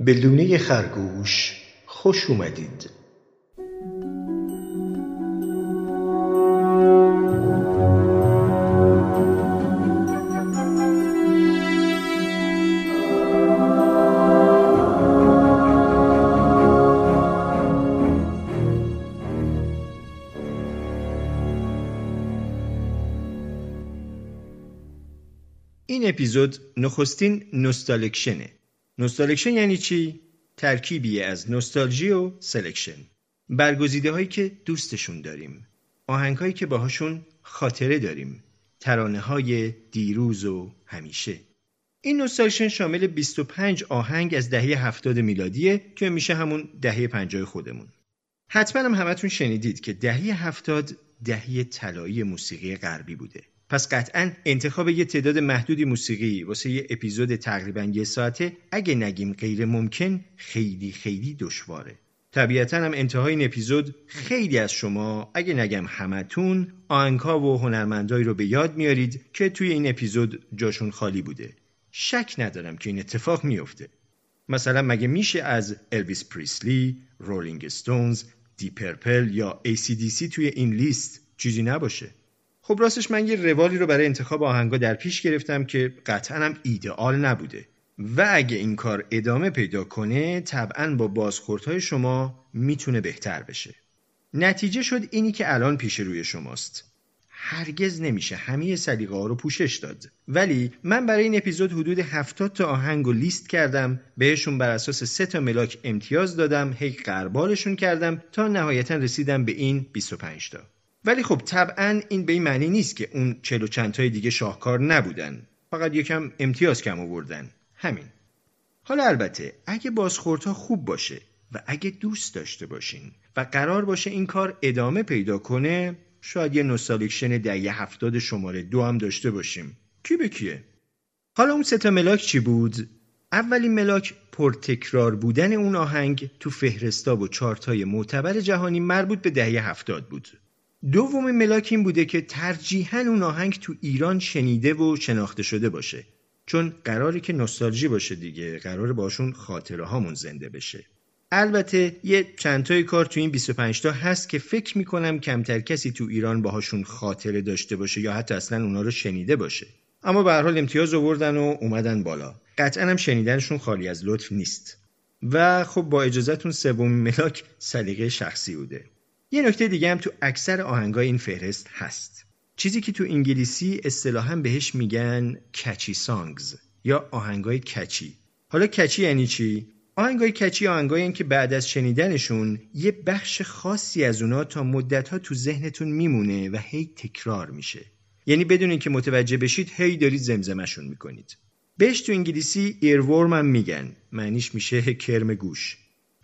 به لونه خرگوش خوش اومدید. این اپیزود نخستین Nostalection ه Nostalection یعنی چی؟ ترکیبی از نوستالژی و selection برگزیده هایی که دوستشون داریم. آهنگ هایی که باهاشون خاطره داریم. ترانه های دیروز و همیشه. این Nostalection شامل 25 آهنگ از دهه 70 میلادیه که میشه همون دهه 50 خودمون. حتما هم همتون شنیدید که دهه 70 دهه طلایی موسیقی غربی بوده. پس قطعا انتخاب یه تعداد محدودی موسیقی واسه یه اپیزود تقریبا یه ساعته اگه نگیم غیر ممکن خیلی خیلی دشواره. طبیعتا هم انتهای این اپیزود خیلی از شما اگه نگم همتون آهنگها و هنرمندایی رو به یاد میارید که توی این اپیزود جاشون خالی بوده. شک ندارم که این اتفاق میفته مثلا مگه میشه از الویس پریسلی، رولینگ استونز، دی پرپل یا ACDC توی این لیست چیزی نباشه؟ خب راستش من یه روالی رو برای انتخاب آهنگا در پیش گرفتم که قطعا هم ایدئال نبوده. و اگه این کار ادامه پیدا کنه طبعا با بازخوردهای شما می‌تونه بهتر بشه. نتیجه شد اینی که الان پیش روی شماست. هرگز نمیشه همه سلیقه ها رو پوشش داد. ولی من برای این اپیزود حدود 70 تا آهنگ و لیست کردم بهشون بر اساس سه تا ملاک امتیاز دادم هی قربالشون کردم تا نهایتا رسیدم به این 25 تا. ولی خب طبعا این به این معنی نیست که اون چلو و چند تای دیگه شاهکار نبودن. فقط یکم امتیاز کم آوردن. همین. حالا البته اگه بازخوردها خوب باشه و اگه دوست داشته باشین و قرار باشه این کار ادامه پیدا کنه شاید یه نوستالکشن دهه هفتاد شماره دو هم داشته باشیم. کی به کیه؟ حالا اون ستا ملاک چی بود؟ اولین ملاک پرتکرار بودن اون آهنگ تو فهرستا و چارتای معتبر جهانی مربوط به دهه هفتاد بود. دومین ملاک این بوده که ترجیحاً اون آهنگ تو ایران شنیده و شناخته شده باشه. چون قراری که نوستالژی باشه دیگه. قرار باشون خاطره هامون زنده بشه. البته یه چندتای کار تو این 25 تا هست که فکر می‌کنم کمتر کسی تو ایران باهاشون خاطره داشته باشه یا حتی اصلا اونا رو شنیده باشه. اما به هر حال امتیاز آوردن و اومدن بالا. قطعا هم شنیدنشون خالی از لطف نیست. و خب با اجازهتون سومین ملاک سلیقه شخصی بوده. یه نکته دیگه هم تو اکثر آهنگای این فهرست هست. چیزی که تو انگلیسی اصطلاحا بهش میگن کچی سانگز یا آهنگای کچی حالا کچی یعنی چی؟ آهنگای کچی آهنگایی که بعد از شنیدنشون یه بخش خاصی از اونا تا مدتها تو ذهنتون میمونه و هی تکرار میشه. یعنی بدون اینکه متوجه بشید هی دارید زمزمشون می‌کنید. بهش تو انگلیسی ایرورم هم میگن. معنیش میشه کرم گوش.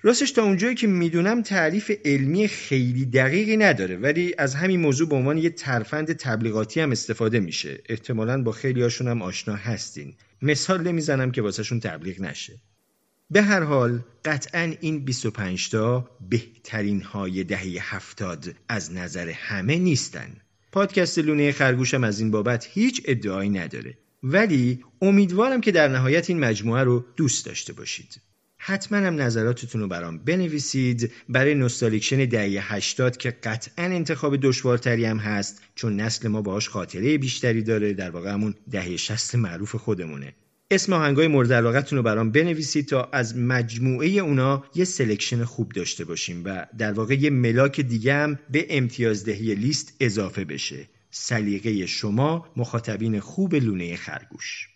راستش تا اونجایی که می‌دونم تعریف علمی خیلی دقیقی نداره ولی از همین موضوع به عنوان یه ترفند تبلیغاتی هم استفاده میشه. احتمالا با خیلی هاشون هم آشنا هستین. مثال نمی‌زنم که واسهشون تبلیغ نشه. به هر حال قطعا این 25 تا بهترین های دهه هفتاد از نظر همه نیستن. پادکست لونه خرگوشم از این بابت هیچ ادعایی نداره. ولی امیدوارم که در نهایت این مجموعه رو دوست داشته باشید. حتما هم نظراتتون رو برام بنویسید. برای Nostalection دهه 80 که قطعا انتخاب دشوارتری هم هست چون نسل ما باهاش خاطره بیشتری داره در واقع همون دهه 60 معروف خودمونه. اسم آهنگای مورد علاقتون رو برام بنویسید تا از مجموعه اونا یه selection خوب داشته باشیم و در واقع یه ملاک دیگه هم به امتیازدهی لیست اضافه بشه. سلیقه شما مخاطبین خوب لونه خرگوش.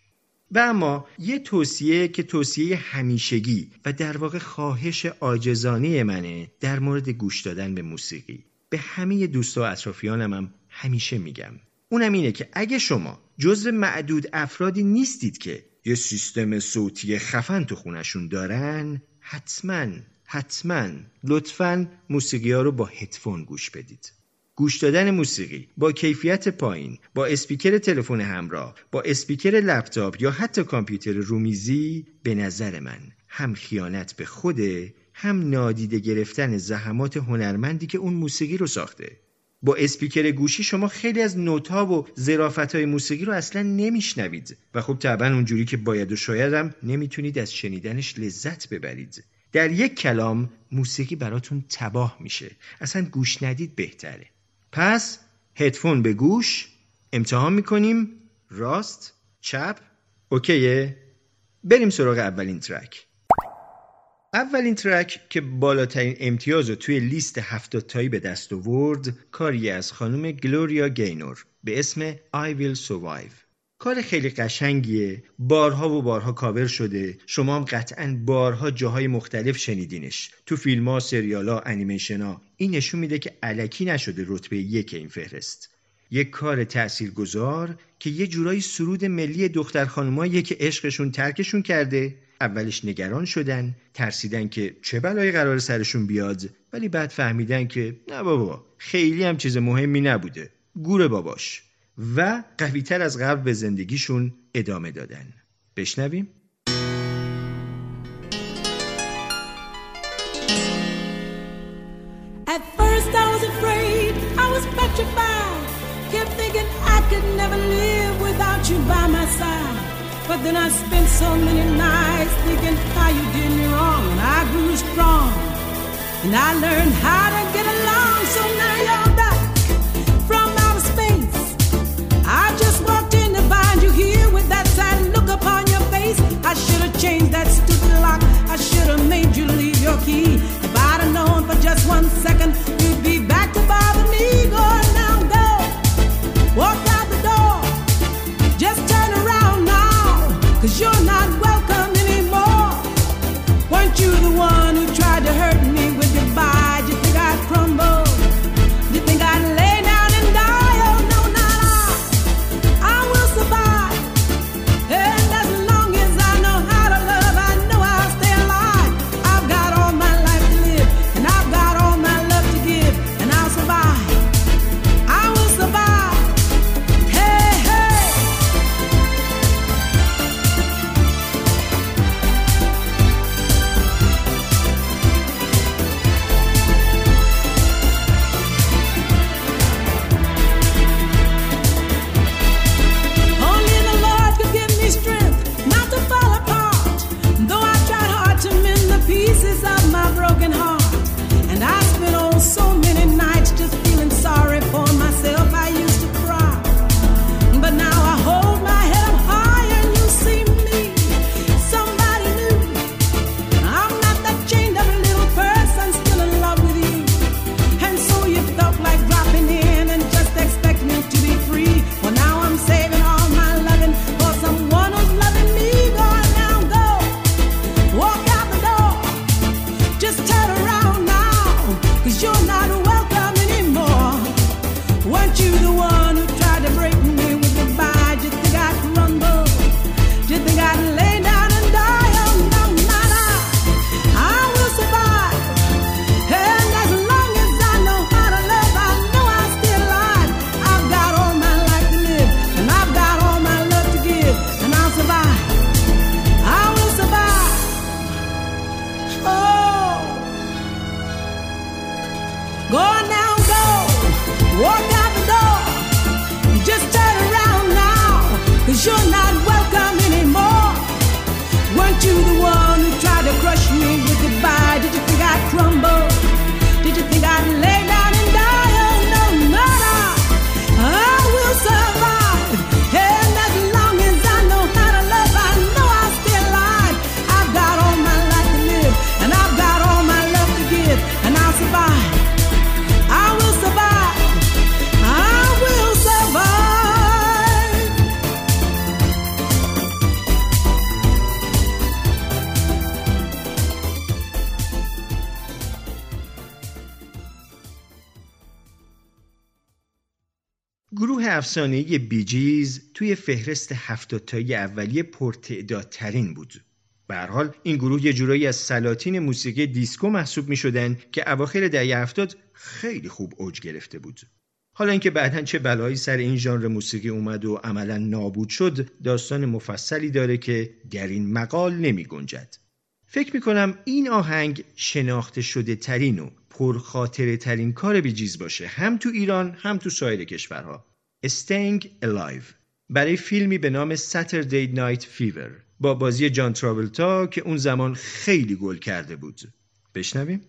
و اما یه توصیه که توصیه همیشگی و در واقع خواهش آجزانه منه در مورد گوش دادن به موسیقی. به همه دوستا و اطرافیانم هم همیشه میگم. اونم اینه که اگه شما جزو معدود افرادی نیستید که یه سیستم صوتی خفن تو خونشون دارن حتما حتما لطفا موسیقی ها رو با هدفون گوش بدید. گوش دادن موسیقی با کیفیت پایین با اسپیکر تلفن همراه با اسپیکر لپتاپ یا حتی کامپیوتر رومیزی به نظر من هم خیانت به خوده هم نادیده گرفتن زحمات هنرمندی که اون موسیقی رو ساخته. با اسپیکر گوشی شما خیلی از نوتها و ظرافت های موسیقی رو اصلا نمیشنوید و خب طبعا اونجوری که باید و شاید هم نمی‌تونید از شنیدنش لذت ببرید. در یک کلام موسیقی براتون تباه میشه. اصلا گوش ندید بهتره. پس هدفون به گوش امتحان می‌کنیم. راست چپ. okay ه. بریم سراغ اولین track. اولین track که بالاترین امتیاز رو توی لیست هفتاد تایی به دست آورد کاری از خانم گلوریا گینور به اسم I Will Survive. کار خیلی قشنگیه. بارها و بارها کاور شده. شما هم قطعا بارها جاهای مختلف شنیدینش. تو فیلم ها سریال ها انیمیشن ها این نشون میده که الکی نشده رتبه یک این فهرست. یک کار تاثیرگذار که یه جورایی سرود ملی دختر خانمایی که عشقشون ترکشون کرده. اولش نگران شدن ترسیدن که چه بلایی قرار سرشون بیاد. ولی بعد فهمیدن که نه بابا خیلی هم چیز مهمی نبوده. گور باباش. و قویتر از قبل به زندگیشون ادامه دادن بشنویم At first I was afraid, I was petrified. Kept thinking I could never live without you by my side. But then I spent so many nights thinking how you did me wrong, and I grew strong. And I learned how to get along, that stupid lock. I should have made you leave your key. If I'd have known for just one second, افسانه‌ای بیجیز توی فهرست هفتاد تایی اولیه پرتعدادترین بود. به حال این گروه یه جورایی از سلاطین موسیقی دیسکو محسوب می شدن که اواخر دهه هفتاد خیلی خوب اوج گرفته بود. حالا اینکه بعدا چه بلایی سر این ژانر موسیقی اومد و عملا نابود شد داستان مفصلی داره که در این مقال نمی گنجد. فکر می‌کنم این آهنگ شناخته شده ترین و پرخاطره ترین کار بیجیز باشه هم تو ایران هم تو سایر کشورها Staying Alive برای فیلمی به نام Saturday Night Fever با بازی جان تراولتا که اون زمان خیلی گل کرده بود. بشنویم.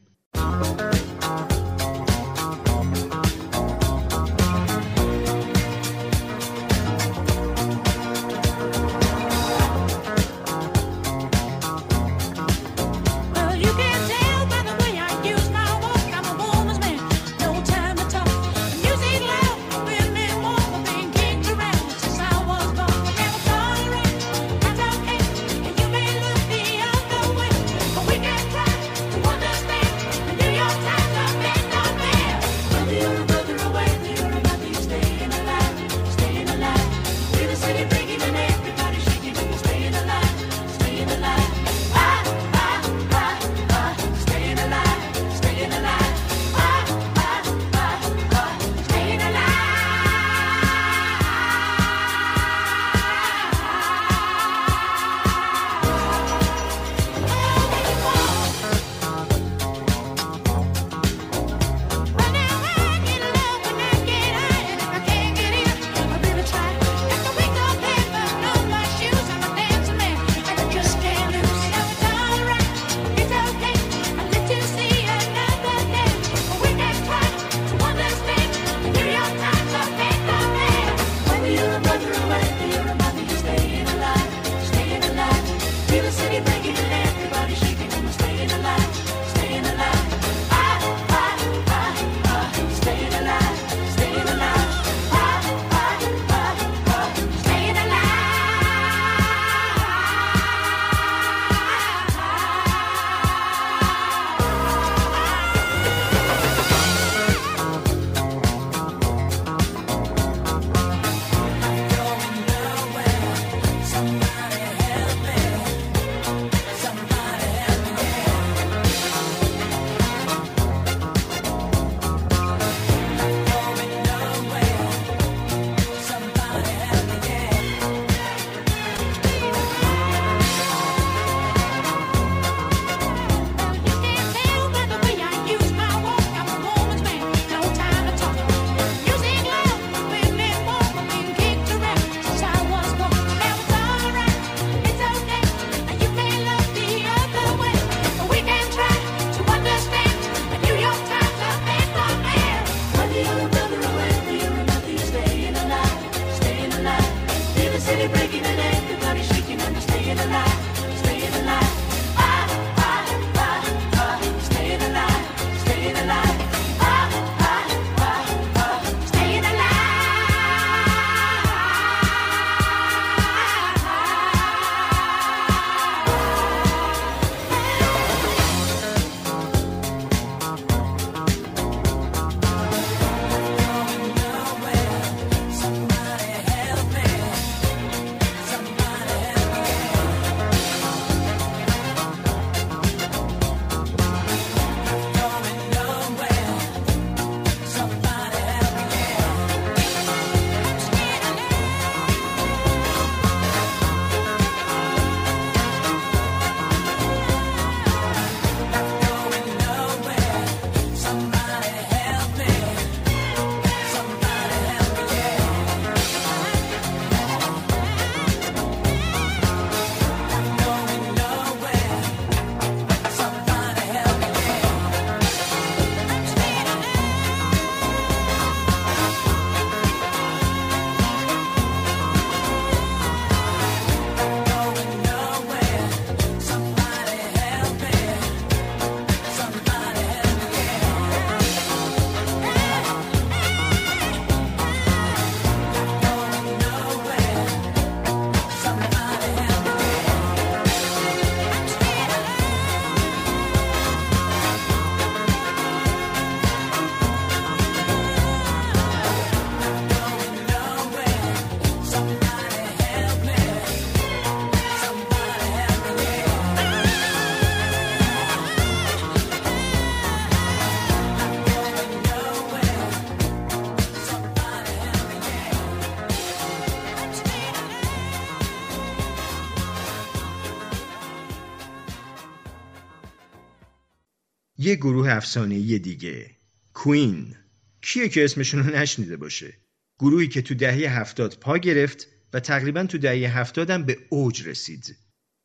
یه گروه افسانه‌ای دیگه. کوین. کیه که اسمشون رو نشنیده باشه؟ گروهی که تو دهه هفتاد پا گرفت و تقریبا تو دهه هفتاد هم به اوج رسید.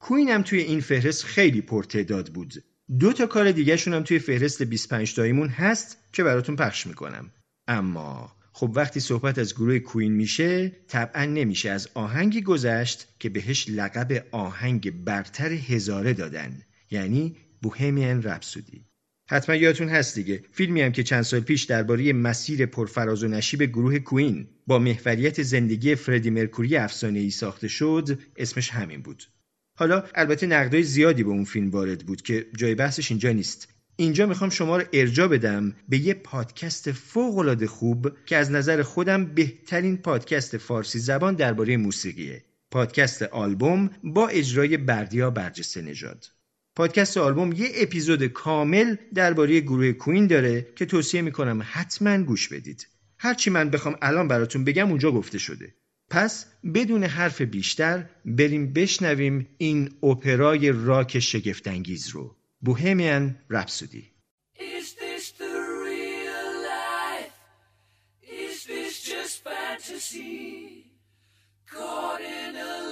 کوین هم توی این فهرست خیلی پرتعداد بود. دو تا کار دیگه هم توی فهرست 25 تاییمون هست که براتون پخش می‌کنم. اما خب وقتی صحبت از گروه کوین میشه طبعا نمیشه از آهنگی گذشت که بهش لقب آهنگ برتر هزاره دادن یعنی بوهمیان رپسودی. حتما یادتون هست دیگه. فیلمی هم که چند سال پیش درباره مسیر پرفراز و نشیب گروه کوین با محوریت زندگی فردی مرکوری افسانه ای ساخته شد اسمش همین بود. حالا البته نقدای زیادی به اون فیلم وارد بود که جای بحثش اینجا نیست. اینجا می‌خوام شما رو ارجا بدم به یه پادکست فوق خوب که از نظر خودم بهترین پادکست فارسی زبان درباره موسیقیه. پادکست آلبوم با اجرای بردیا برجسته نژاد. پادکست آلبوم یه اپیزود کامل درباره گروه کوین داره که توصیه می‌کنم حتما گوش بدید. هرچی من بخوام الان براتون بگم اونجا گفته شده. پس بدون حرف بیشتر بریم بشنویم این اپرای راک شگفتانگیز رو. بوهمیان رپسودی. Caught in a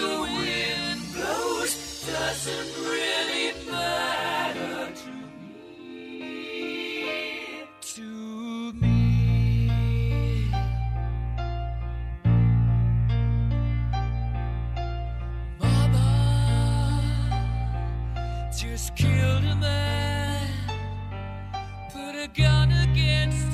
The wind blows doesn't really matter to me. To me. Mama just killed a man, put a gun against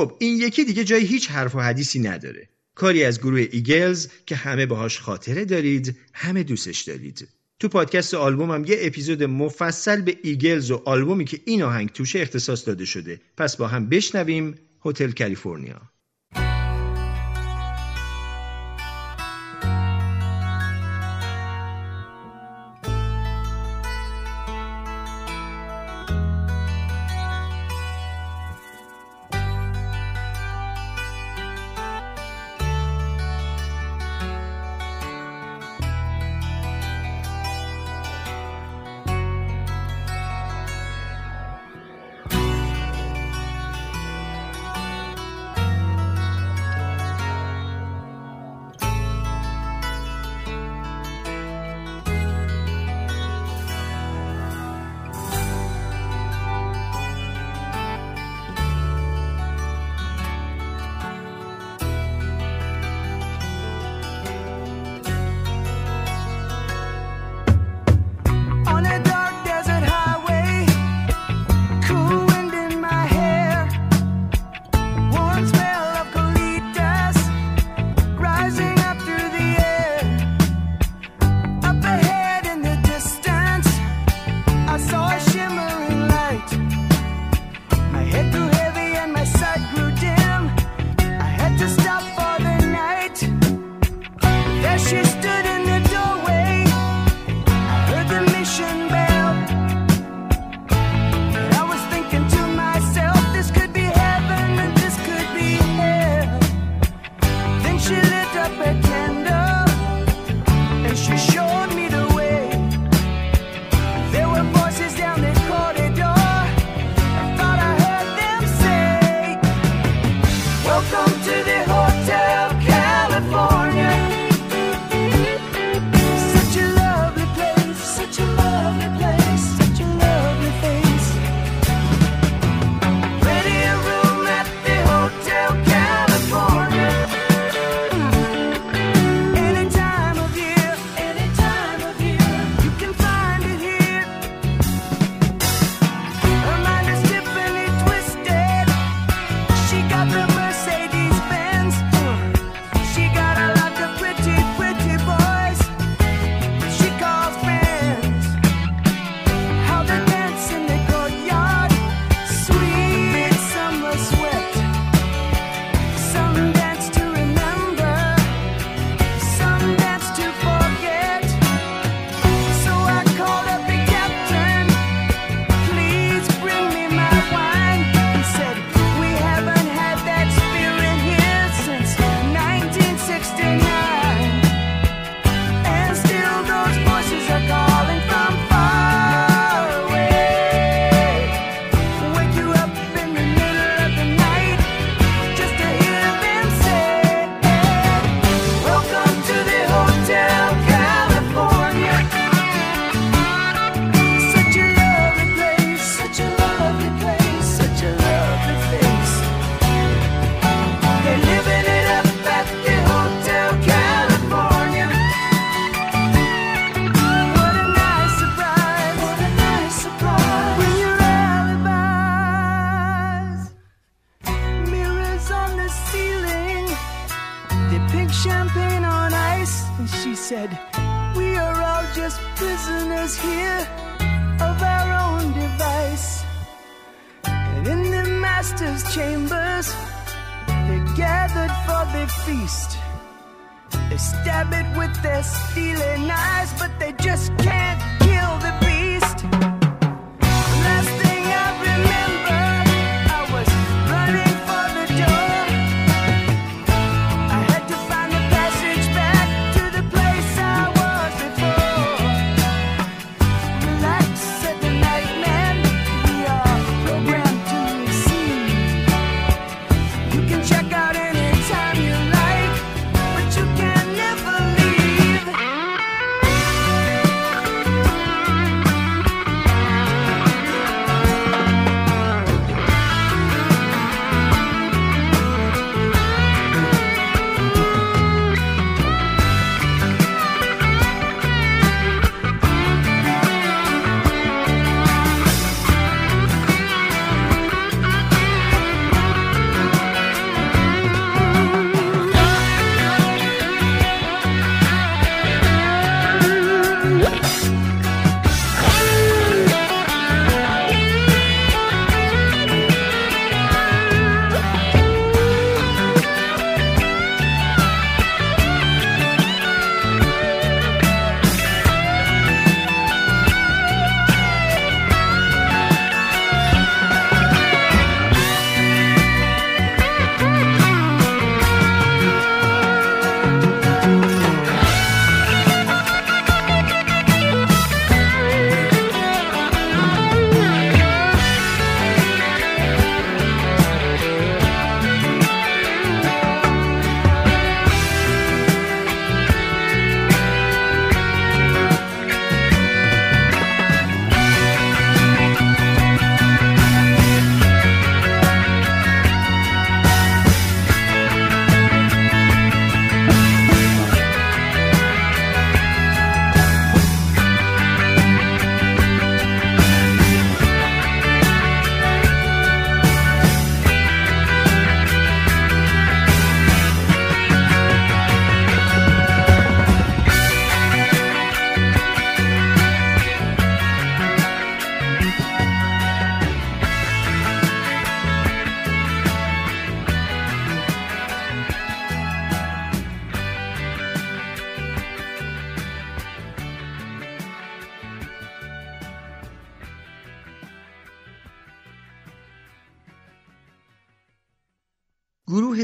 خب این یکی دیگه جای هیچ حرف و حدیثی نداره. کاری از گروه ایگلز که همه باهاش خاطره دارید همه دوستش دارید. تو پادکست آلبومم یه اپیزود مفصل به ایگلز و آلبومی که این آهنگ توشه اختصاص داده شده. پس با هم بشنویم Hotel California.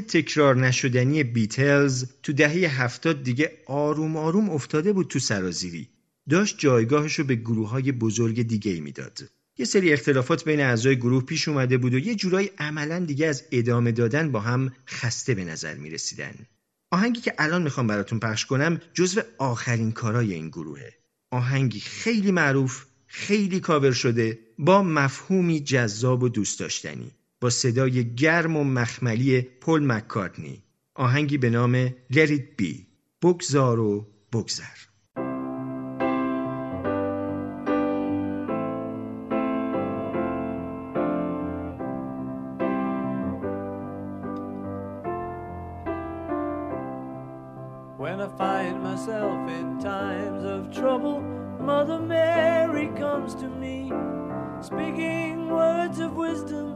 تکرار نشدنی بیتلز تو دهه هفتاد دیگه آروم آروم افتاده بود تو سرازیری. داشت جایگاهش رو به گروه های بزرگ دیگه ای می‌داد. یه سری اختلافات بین اعضای گروه پیش اومده بود و یه جورایی عملا دیگه از ادامه دادن با هم خسته به نظر می رسیدن. آهنگی که الان می‌خوام براتون پخش کنم جزو آخرین کارای این گروهه. آهنگی خیلی معروف، خیلی کاور شده با مفهومی جذاب و دوست داشتنی. با صدای گرم و مخملی پل مکارتنی آهنگی به نام It Be بگذار و بگذر When I find myself in times of trouble, Mother Mary comes to me, speaking words of wisdom,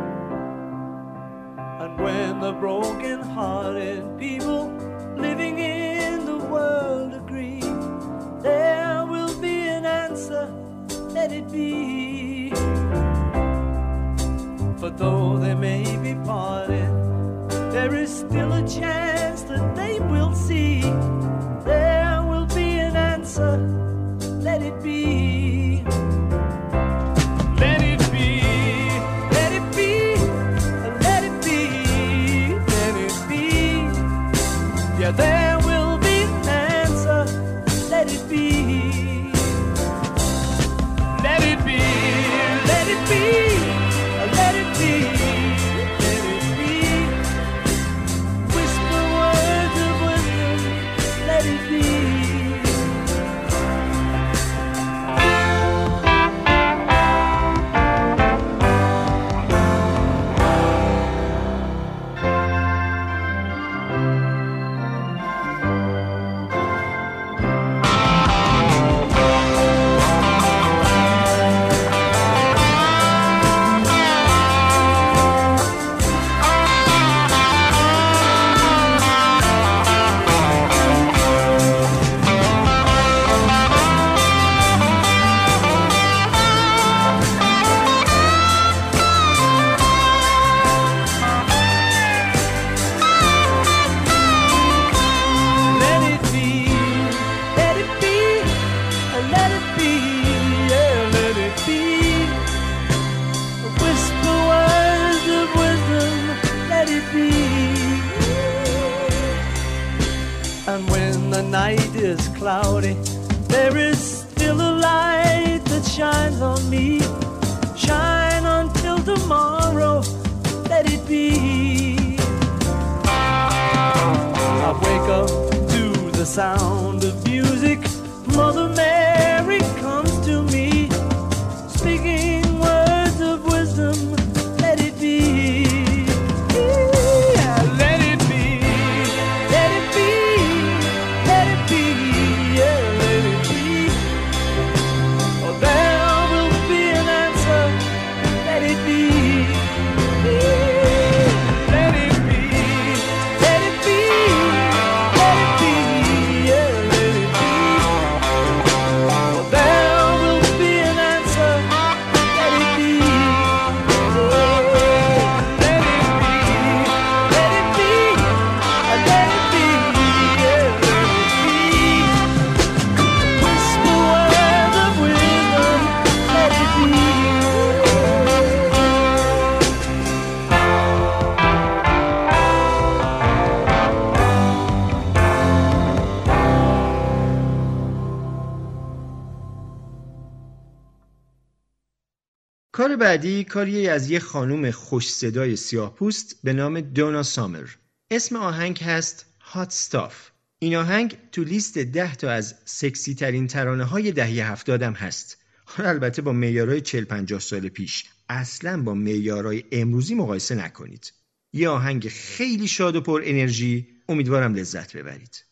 And when the broken hearted people living in the world agree, there will be an answer, let it be. For though they may be parted, there is still a chance that they will see. There will be an answer, let it be. کاری از یک خانم خوش صدای سیاه پوست به نام دونا سامر. اسم آهنگ هست هات ستاف این آهنگ تو لیست ده تا از سکسی ترین ترانه های دهه هفتادم هست. حالا البته با میارای 40 50 سال پیش. اصلا با میارای امروزی مقایسه نکنید. یه آهنگ خیلی شاد و پر انرژی. امیدوارم لذت ببرید.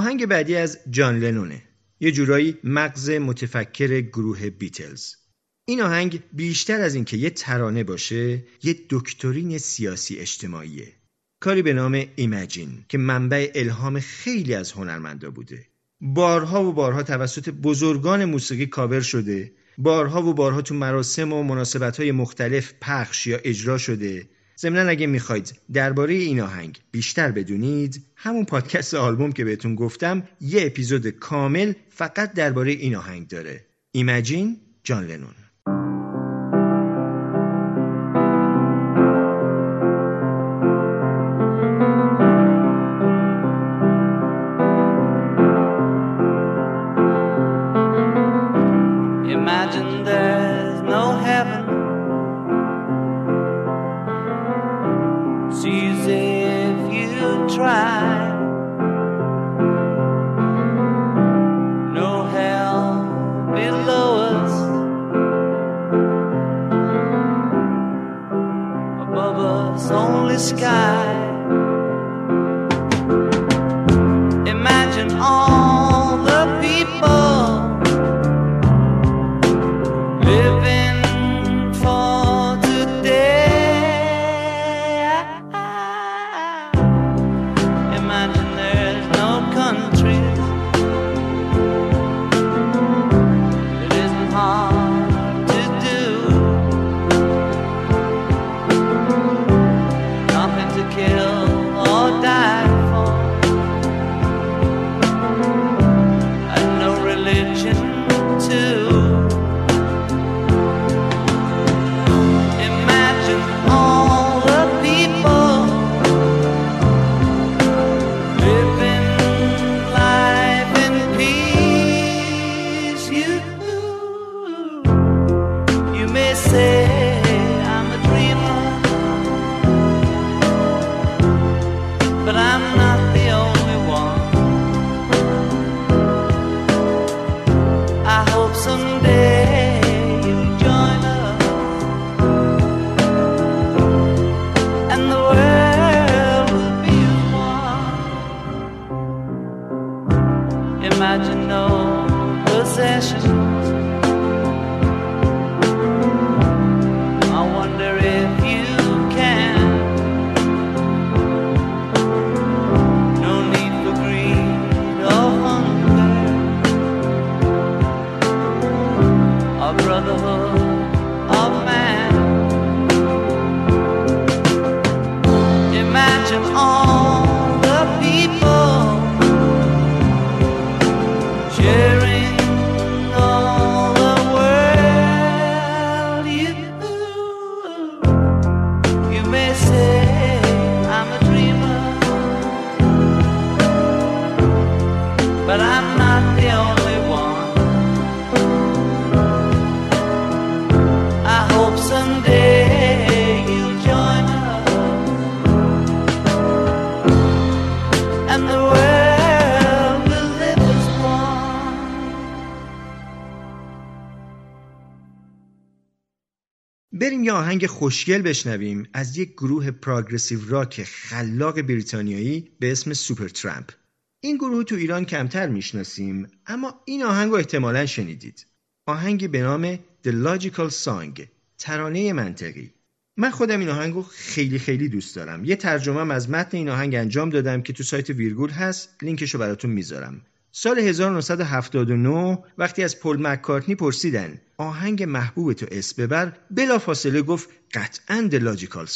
آهنگ بعدی از جان لنونه. یه جورایی مغز متفکر گروه بیتلز. این آهنگ بیشتر از اینکه یه ترانه باشه یه دکترین سیاسی اجتماعیه. کاری به نام ایمجین که منبع الهام خیلی از هنرمندا بوده. بارها و بارها توسط بزرگان موسیقی کاور شده. بارها و بارها تو مراسم و مناسبت‌های مختلف پخش یا اجرا شده. ضمنا اگه می‌خواید درباره این آهنگ بیشتر بدونید همون پادکست آلبوم که بهتون گفتم یه اپیزود کامل فقط درباره این آهنگ داره. ایمجین جان لنون آهنگ خوشگل بشنویم از یک گروه progressive rock خلاق بریتانیایی به اسم Supertramp این گروه تو ایران کمتر می‌شناسیم اما این آهنگ رو احتمالا شنیدید. آهنگ به نام The Logical Song ترانه منطقی. من خودم این آهنگ رو خیلی خیلی دوست دارم. یه ترجمه از متن این آهنگ انجام دادم که تو سایت ویرگول هست لینکش رو براتون می‌ذارم. سال 1979 وقتی از پل مکارتنی پرسیدن آهنگ محبوبتو اسم ببر بلافاصله گفت قطعا The Logical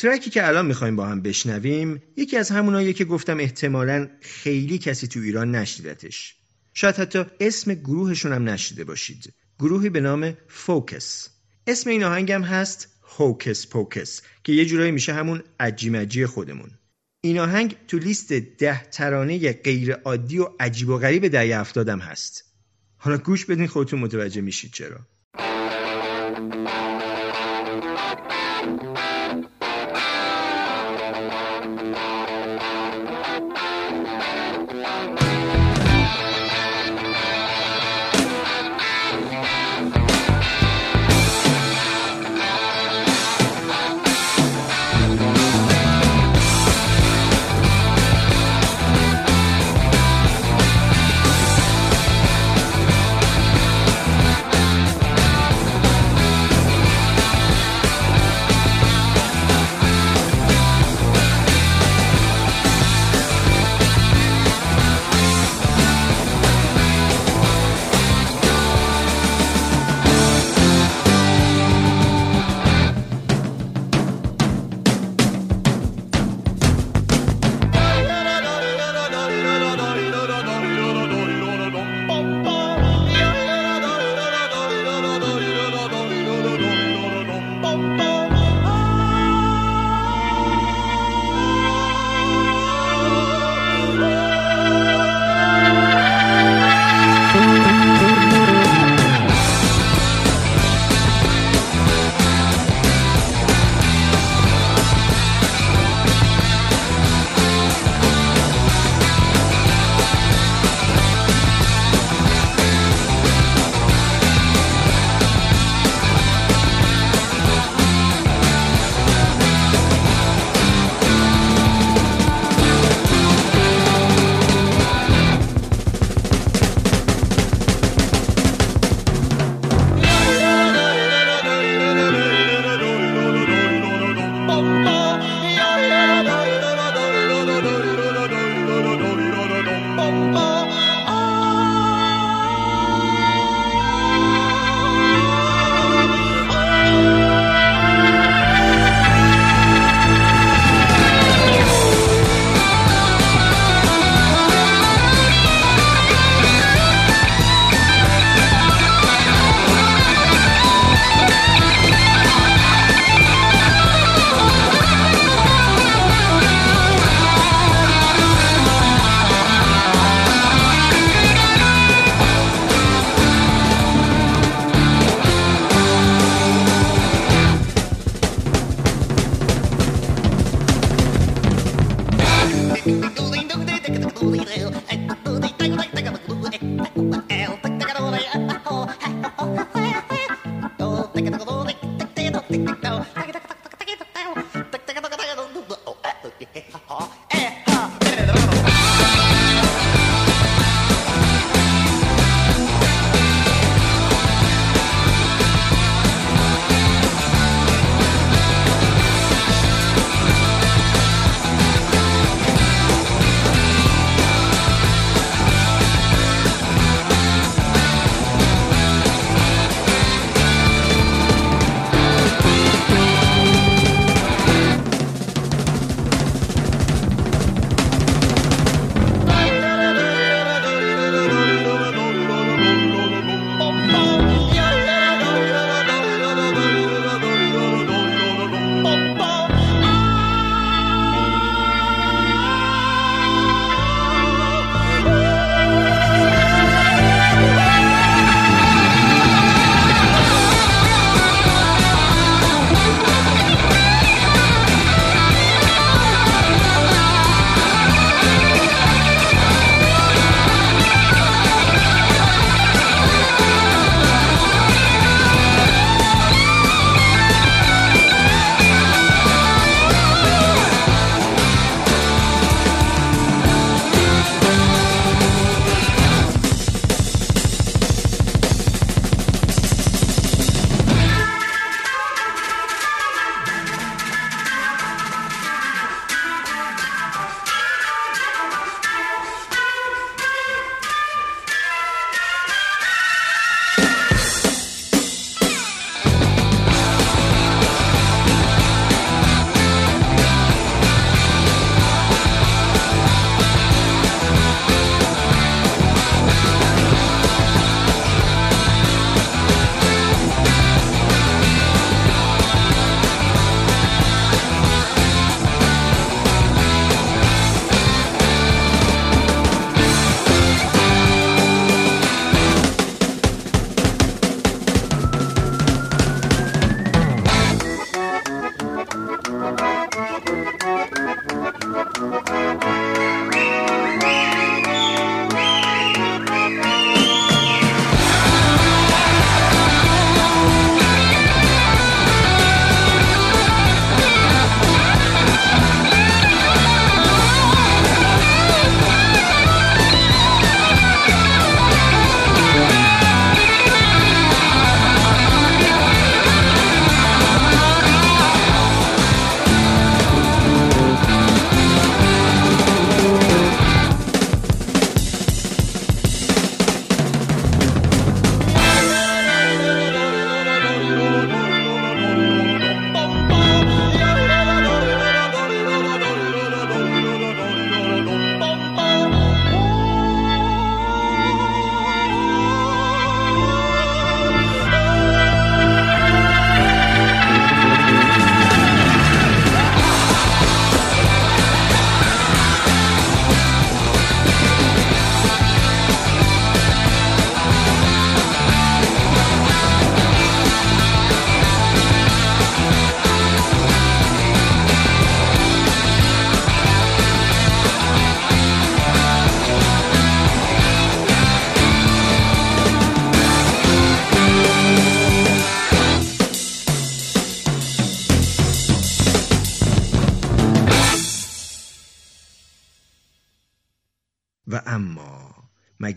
ترکی که الان می‌خوایم با هم بشنویم یکی از همونایی که گفتم احتمالا خیلی کسی تو ایران نشنیدتش. شاید حتی اسم گروهشون هم نشیده باشید. گروهی به نام فوکس. اسم این آهنگم هست هوکس پوکس که یه جورایی میشه همون عجیمجی خودمون. این آهنگ تو لیست ده ترانه غیر عادی و عجیب و غریب دهه هفتادم هست. حالا گوش بدین خودتون متوجه میشید چرا.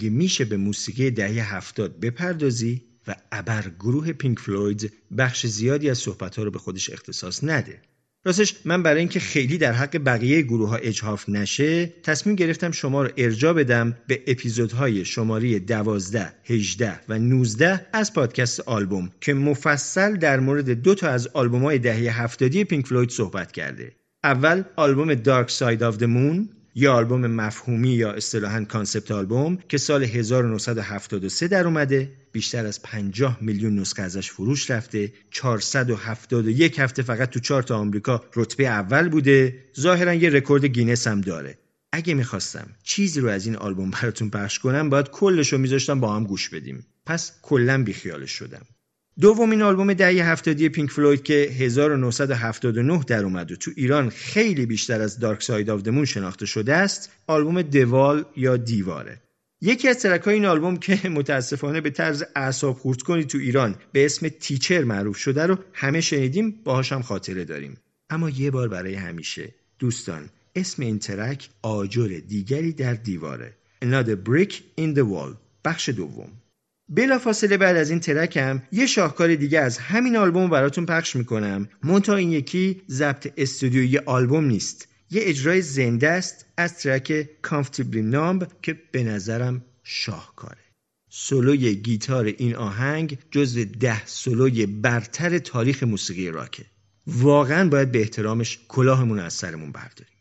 مگه میشه به موسیقی دهه هفتاد بپردازی و ابر گروه پینک فلوید بخش زیادی از صحبتها رو به خودش اختصاص نده. راستش من برای اینکه خیلی در حق بقیه گروه ها اجحاف نشه تصمیم گرفتم شما رو ارجاع بدم به اپیزودهای شماره 12, 18 و 19 از پادکست آلبوم که مفصل در مورد دو تا از آلبوم های دهه هفتادی پینک فلوید صحبت کرده. اول آلبوم Dark Side of the Moon یا آلبوم مفهومی یا اصطلاحاً concept album که سال 1973 در اومده بیشتر از 50 میلیون نسخه ازش فروش رفته 471 هفته فقط تو چارت آمریکا رتبه اول بوده ظاهرا یه رکورد گینس هم داره. اگه می‌خواستم چیزی رو از این آلبوم براتون پخش کنم باید کلش رو میذاشتم با هم گوش بدیم. پس کلا بیخیالش شدم. دومین آلبوم دهه هفتادی پینک فلوید که 1979 در اومد و تو ایران خیلی بیشتر از Dark Side of the Moon شناخته شده است آلبوم The Wall یا دیواره. یکی از ترک های این آلبوم که متاسفانه به طرز اعصاب خورد کنی تو ایران به اسم تیچر معروف شده رو همه شنیدیم باهاش هم خاطره داریم. اما یه بار برای همیشه دوستان اسم این ترک آجر دیگری در دیواره. Another Brick in the Wall بخش دوم. بلافاصله بعد از این ترکم یه شاهکار دیگه از همین آلبوم براتون پخش می‌کنم. منتها این یکی ضبط استودیویی آلبوم نیست. یه اجرای زنده است از ترک Comfortably Numb که به نظرم شاهکاره. سولوی گیتار این آهنگ جزو ده سولوی برتر تاریخ موسیقی راکه. واقعا باید به احترامش کلاهمون از سرمون برداریم.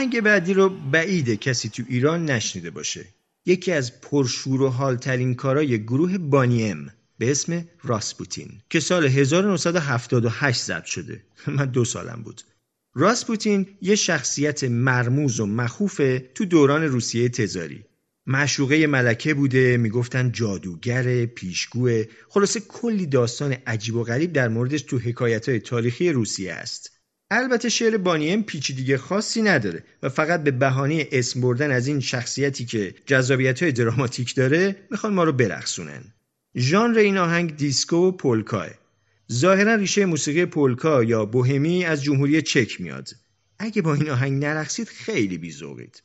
آهنگ بعدی رو بعیده کسی تو ایران نشنیده باشه. یکی از پرشور و حال ترین کارای گروه بانیم به اسم راسپوتین که سال 1978 ضبط شده. من دو سالم بود. راسپوتین یه شخصیت مرموز و مخوفه تو دوران روسیه تزاری. معشوقه ملکه بوده می‌گفتن جادوگر پیشگو. خلاصه کلی داستان عجیب و غریب در موردش تو حکایت تاریخی روسیه است. البته شعر بانیم پیچیدگی خاصی نداره و فقط به بهانه اسم بردن از این شخصیتی که جذابیت های دراماتیک داره می‌خوان ما رو برقصونن. ژانر این آهنگ دیسکو و پولکاه ظاهرا ریشه موسیقی پولکا یا بوهمی از جمهوری چک میاد. اگه با این آهنگ نرقصید خیلی بیزوقید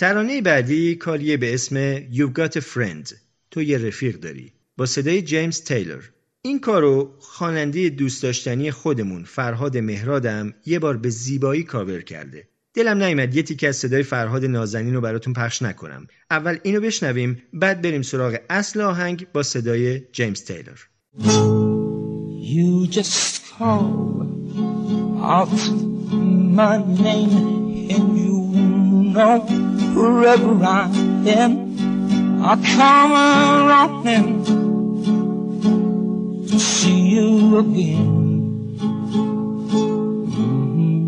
ترانه بعدی کاریه به اسم You've Got a Friend تو یه رفیق داری با صدای جیمز تیلور این کارو خواننده دوست داشتنی خودمون فرهاد مهرادم یه بار به زیبایی کاور کرده. دلم نیومد یه تیکه از صدای فرهاد نازنین رو براتون پخش نکنم. اول اینو بشنویم بعد بریم سراغ اصل آهنگ با صدای جیمز تیلور You just call out my name and you know wherever I am, I come running to see you again. Mm-hmm.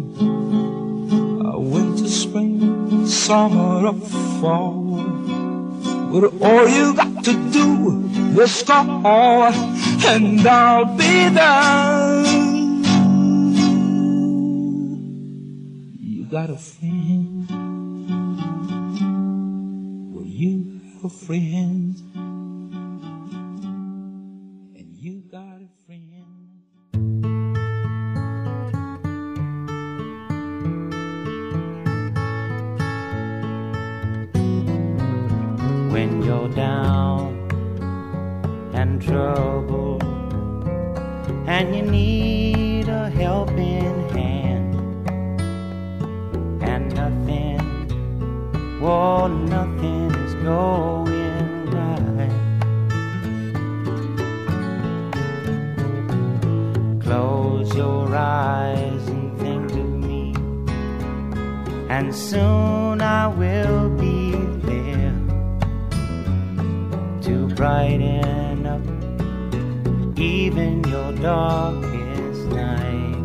Winter, spring, summer, or fall. But all you got to do is call, and I'll be there. You got a friend. You have a friend. And you got a friend. when you're down and troubled and you need a helping hand and nothing, well, nothing is going right. Close your eyes and think of me, and soon I will be there to brighten up even your darkest night.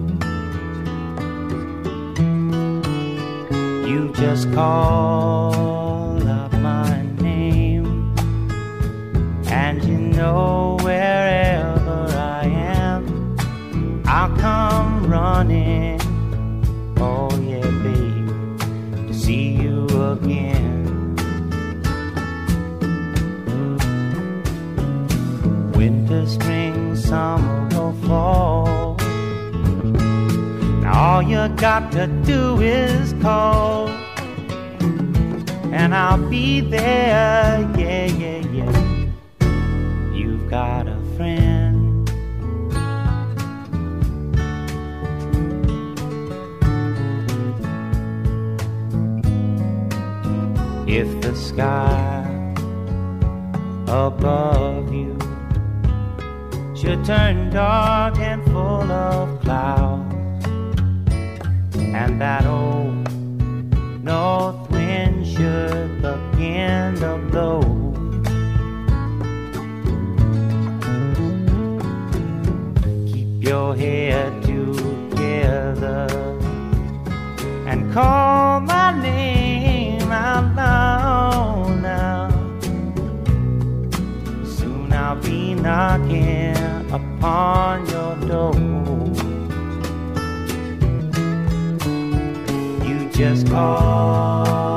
You just call know wherever I am, I'll come running. Oh, yeah, babe, to see you again. winter, spring, summer, or fall. All you got to do is call, and I'll be there. Yeah, yeah, yeah. You've got a friend. If the sky above you should turn dark and full of clouds, and that old north wind should begin to blow. Keep your head together and call my name out loud now. Soon I'll be knocking upon your door. You just call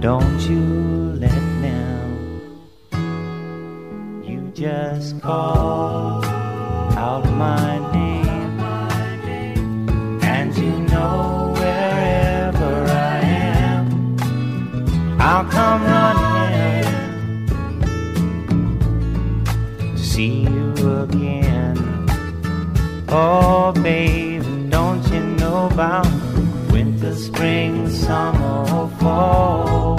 don't you let them. You just call out my name, and you know wherever I am, I'll come running to see you again. Oh, babe, don't you know about spring, summer, or fall?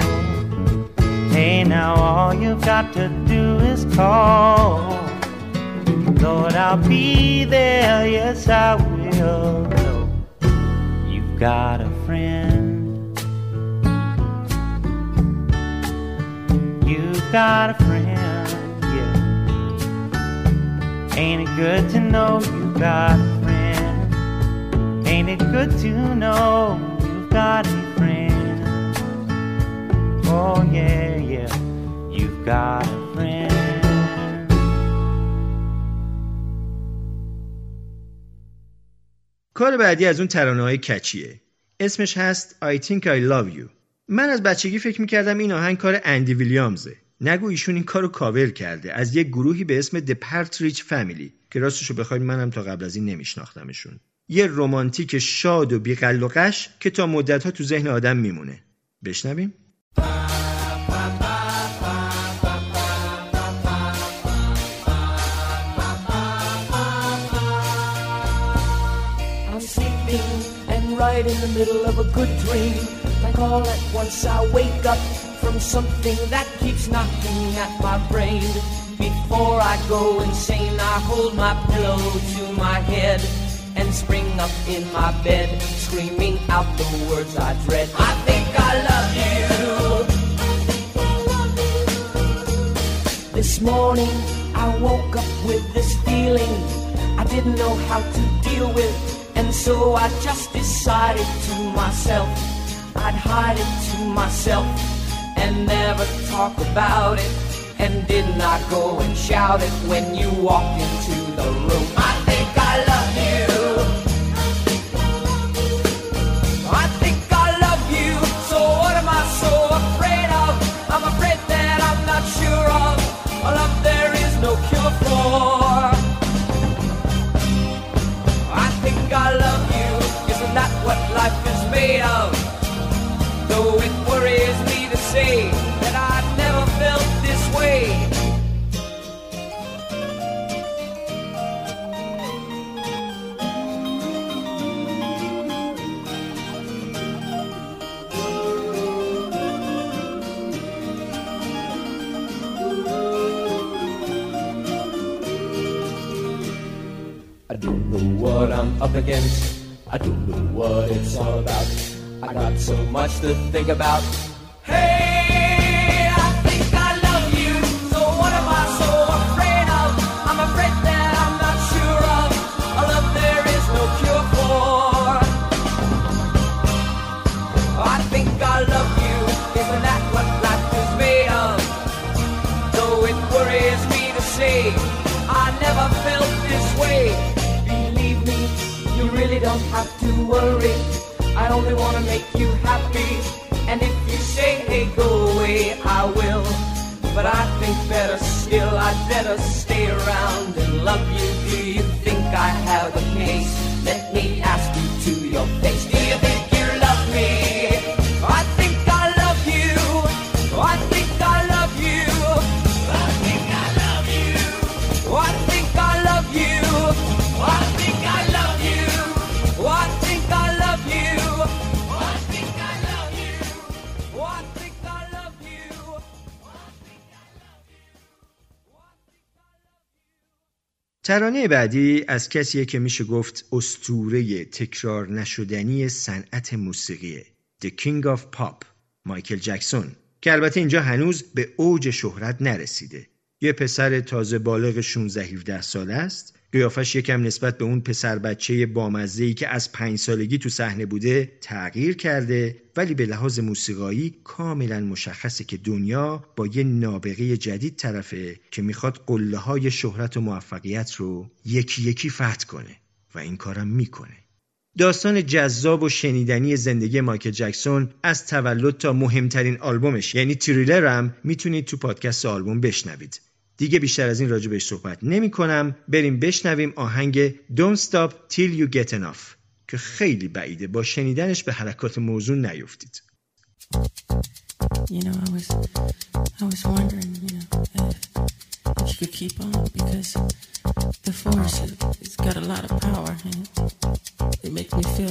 Hey, now all you've got to do is call. Lord, I'll be there, yes, I will. You've got a friend. You've got a friend, yeah. Ain't it good to know you've got a friend? Ain't it good to know got a friend? Oh, yeah, yeah, you've got a friend. کار بعدی از اون ترانه های کچیه. اسمش هست I think I love you. من از بچگی فکر می‌کردم این آهنگ کار اندی ویلیامزه. نگو ایشون این کارو کاور کرده. از یک گروهی به اسم The Partridge Family که راستشو بخواید منم تا قبل از این نمیشناختمشون. یه رومانتیک شاد و بیقل و قش که تا مدتها تو ذهن آدم میمونه بشنویم right in the middle of a good dream. Like all at once I wake up from something that keeps knocking at my brain. Before I go insane, I hold my pillow to my head and spring up in my bed, screaming out the words I dread. I think I love you. This morning I woke up with this feeling I didn't know how to deal with, and so I just decided to myself I'd hide it to myself and never talk about it. And did not go and shout it when you walked into the room. I think I what I'm up against. I don't know what it's all about. I got so much to think about. Don't have to worry. I only want to make you happy. And if you say, hey, go away, I will. But I think better still, I'd better stay around and love you. Do you think I have a case? Let me ask you to your face. ترانه بعدی از کسیه که میشه گفت استوره تکرار نشدنی صنعت موسیقیه The King of Pop مایکل جکسون که البته اینجا هنوز به اوج شهرت نرسیده. یه پسر تازه بالغ 16 17 ساله است. قیافش یکم نسبت به اون پسر بچه بامزه‌ای که از پنج سالگی تو صحنه بوده تغییر کرده ولی به لحاظ موسیقایی کاملا مشخصه که دنیا با یه نابغه جدید طرفه که می‌خواد قله های شهرت و موفقیت رو یکی یکی فتح کنه و این کارم می‌کنه. داستان جذاب و شنیدنی زندگی مایکل جکسون از تولد تا مهمترین آلبومش یعنی تریلرم می‌تونید تو پادکست آلبوم بشنوید. دیگه بیشتر از این راجع بهش صحبت نمی کنم بریم بشنویم آهنگ Don't Stop Till You Get Enough که خیلی بعیده با شنیدنش به حرکات موضوع نیفتید You know, I was, I was wondering, you know, if, if you could keep on because the force it's got a lot of power and it, it makes me feel.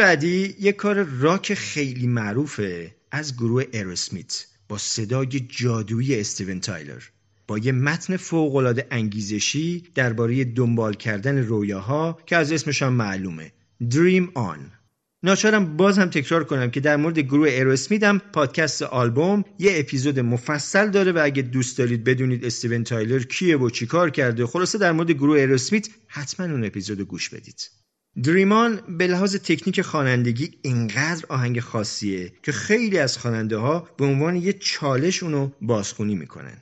بعدی یه کار راک خیلی معروفه از گروه ایروسمیت با صدای جادویی استیون تایلر. با یه متن فوق‌العاده انگیزشی درباره دنبال کردن رویاها که از اسمش هم معلومه. Dream On. ناچارم باز هم تکرار کنم که در مورد گروه ایروسمیت هم پادکست آلبوم یه اپیزود مفصل داره و اگه دوست دارید بدونید استیون تایلر کیه و چی کار کرده خلاصه در مورد گروه ایروسمیت حتما اون اپیزود گوش بدید. دریمان به لحاظ تکنیک خوانندگی اینقدر آهنگ خاصیه که خیلی از خواننده ها به عنوان یه چالش اونو بازخونی می‌کنن.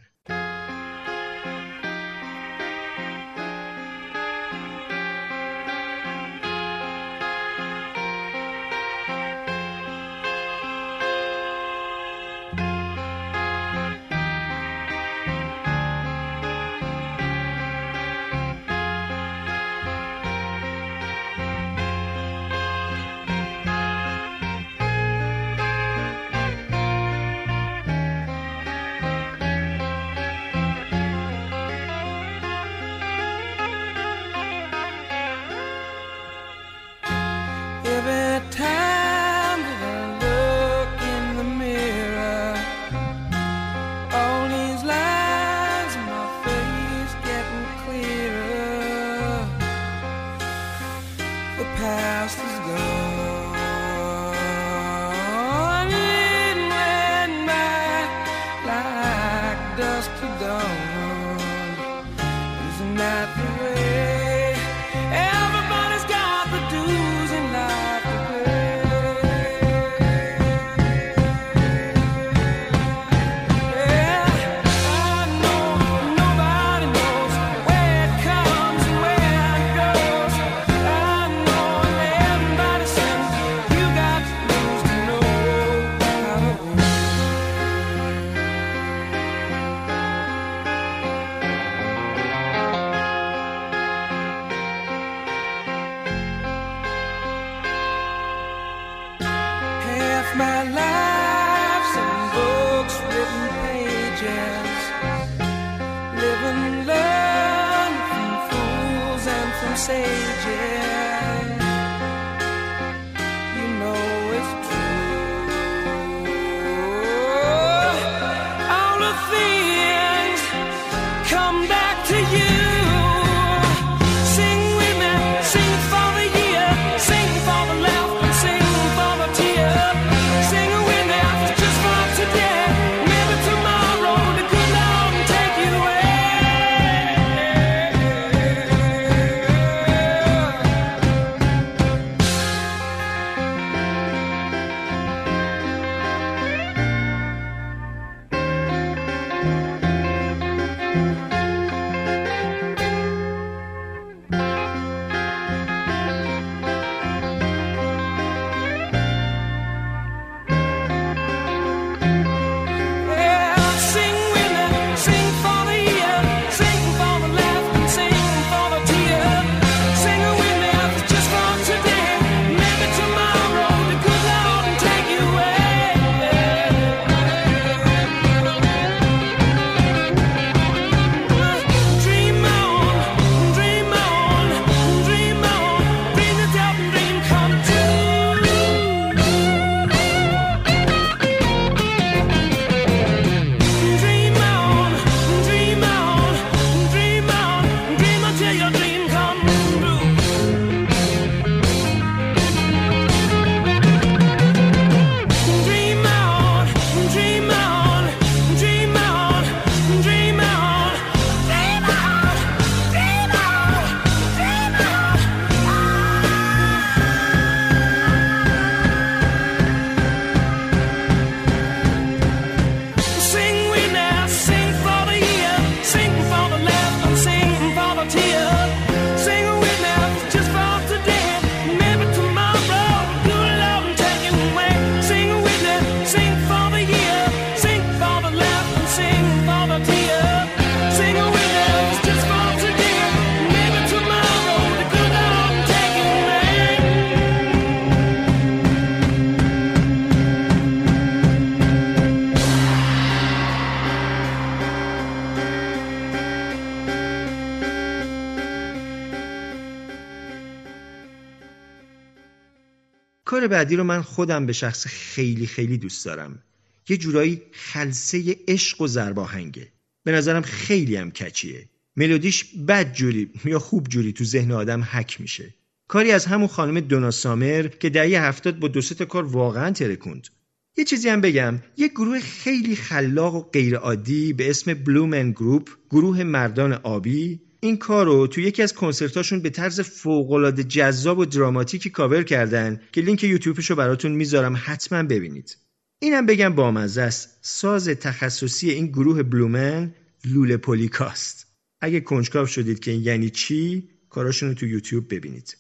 کار بعدی رو من خودم به شخصه خیلی خیلی دوست دارم. یه جورایی خلسه عشق و ضرباهنگه به نظرم خیلی هم catchy ه. ملودیش بد جوری یا خوب جوری تو ذهن آدم حک میشه. کاری از همون خانم دونا سامر که دهه هفتاد با دو تا کار واقعا ترکوند. یه چیزی هم بگم. یک گروه خیلی خلاق و غیرعادی به اسم Blue Man Group گروه مردان آبی این کار رو تو یکی از کنسرتاشون به طرز فوق‌العاده جذاب و دراماتیکی کاور کردن که لینک یوتیوبش رو براتون می‌ذارم حتما ببینید. اینم بگم بامزه است ساز تخصصی این گروه بلومن لوله پولیکاست. اگه کنجکاو شدید که یعنی چی کاراشون رو تو یوتیوب ببینید.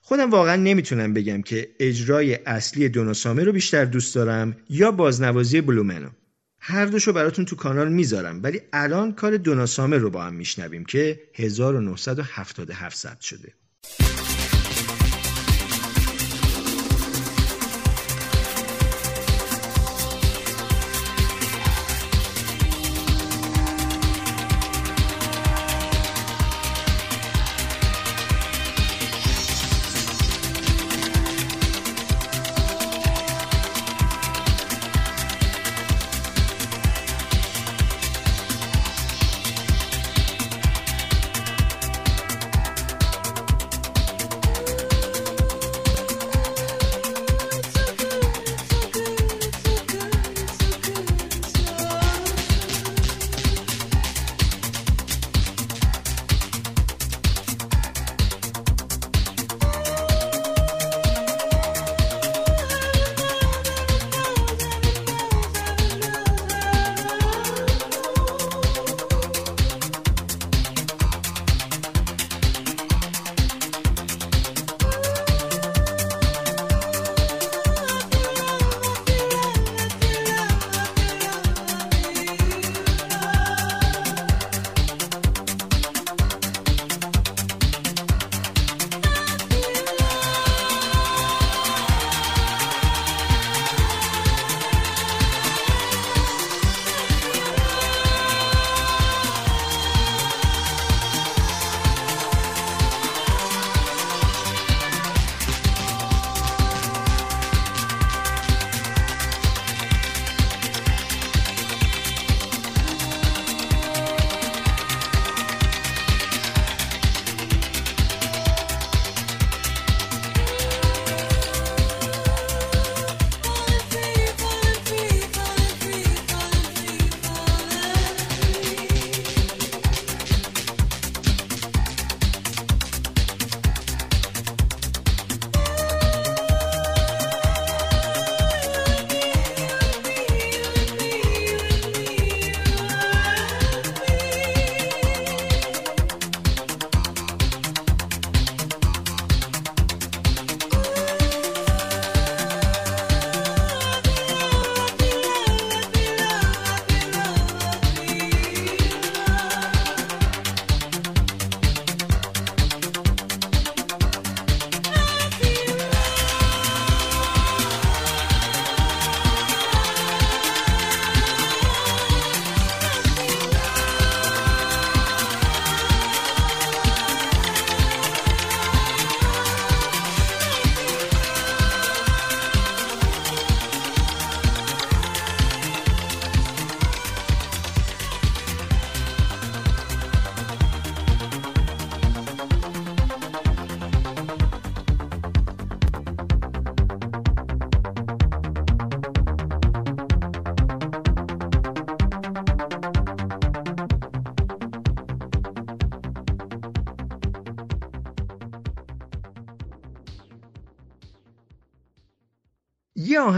خودم واقعا نمی‌تونم بگم که اجرای اصلی دوناسامه رو بیشتر دوست دارم یا بازنوازی بلومنو. هر دوشو براتون تو کانال می‌ذارم ولی الان کار دوناسامه رو با هم میشنویم که 1977 ثبت شده.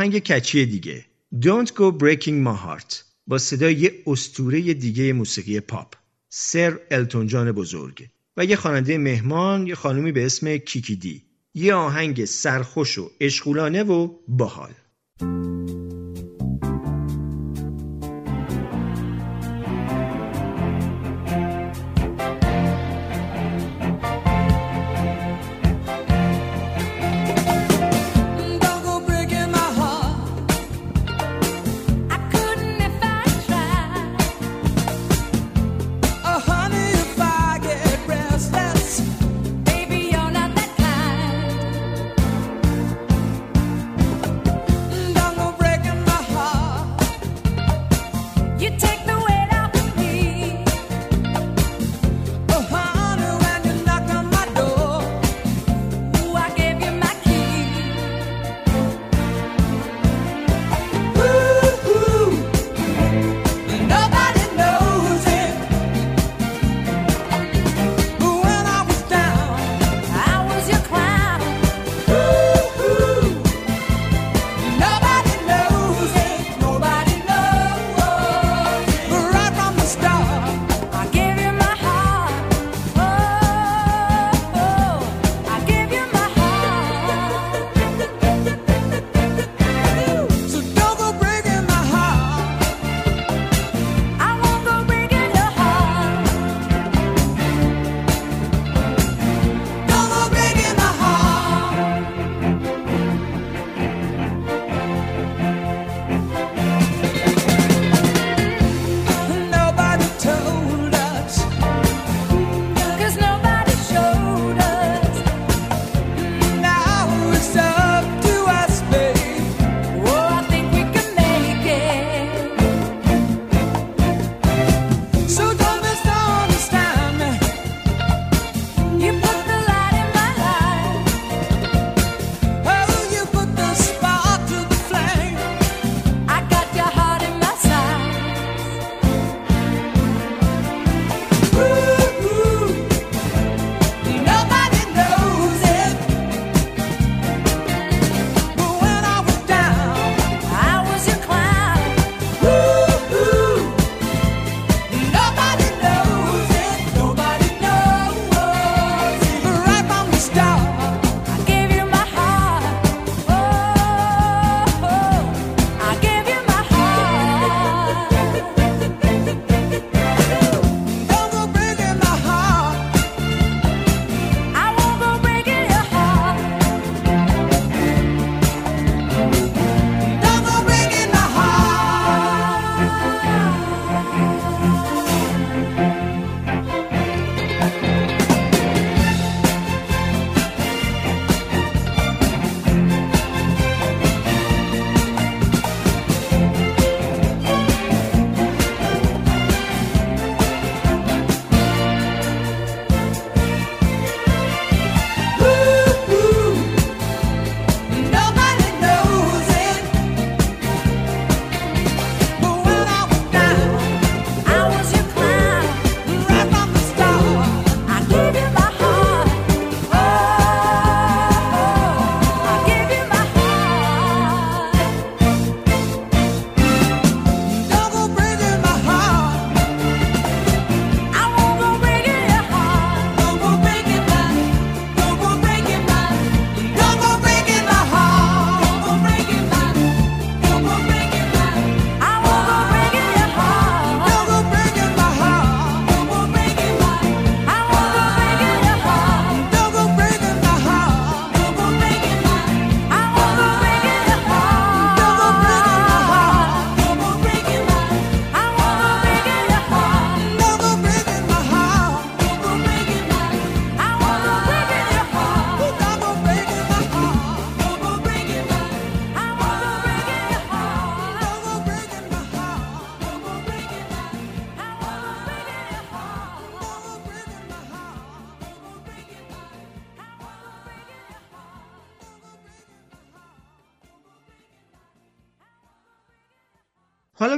آهنگ کچی دیگه. Don't Go Breaking My Heart. با صدای یه اسطوره دیگه موسیقی پاپ. سر التون جان بزرگ. و یه خواننده مهمان یه خانومی به اسم کیکی دی. یه آهنگ سرخوش و اشغولانه و باحال.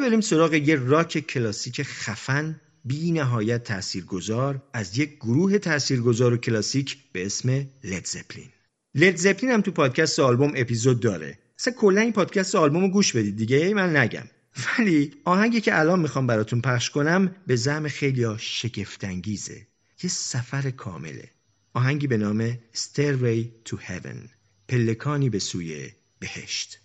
بریم سراغ یه راک کلاسیک خفن بی نهایت تاثیرگذار از یک گروه تاثیرگذار و کلاسیک به اسم لید زپلین هم تو پادکست آلبوم اپیزود داره. اصلا کلا این پادکست آلبوم رو گوش بدید دیگه ای من نگم. ولی آهنگی که الان می‌خوام براتون پخش کنم به زم خیلی ها شگفتانگیزه. یه سفر کامله. آهنگی به نام Stairway to Heaven. پلکانی به سوی بهشت.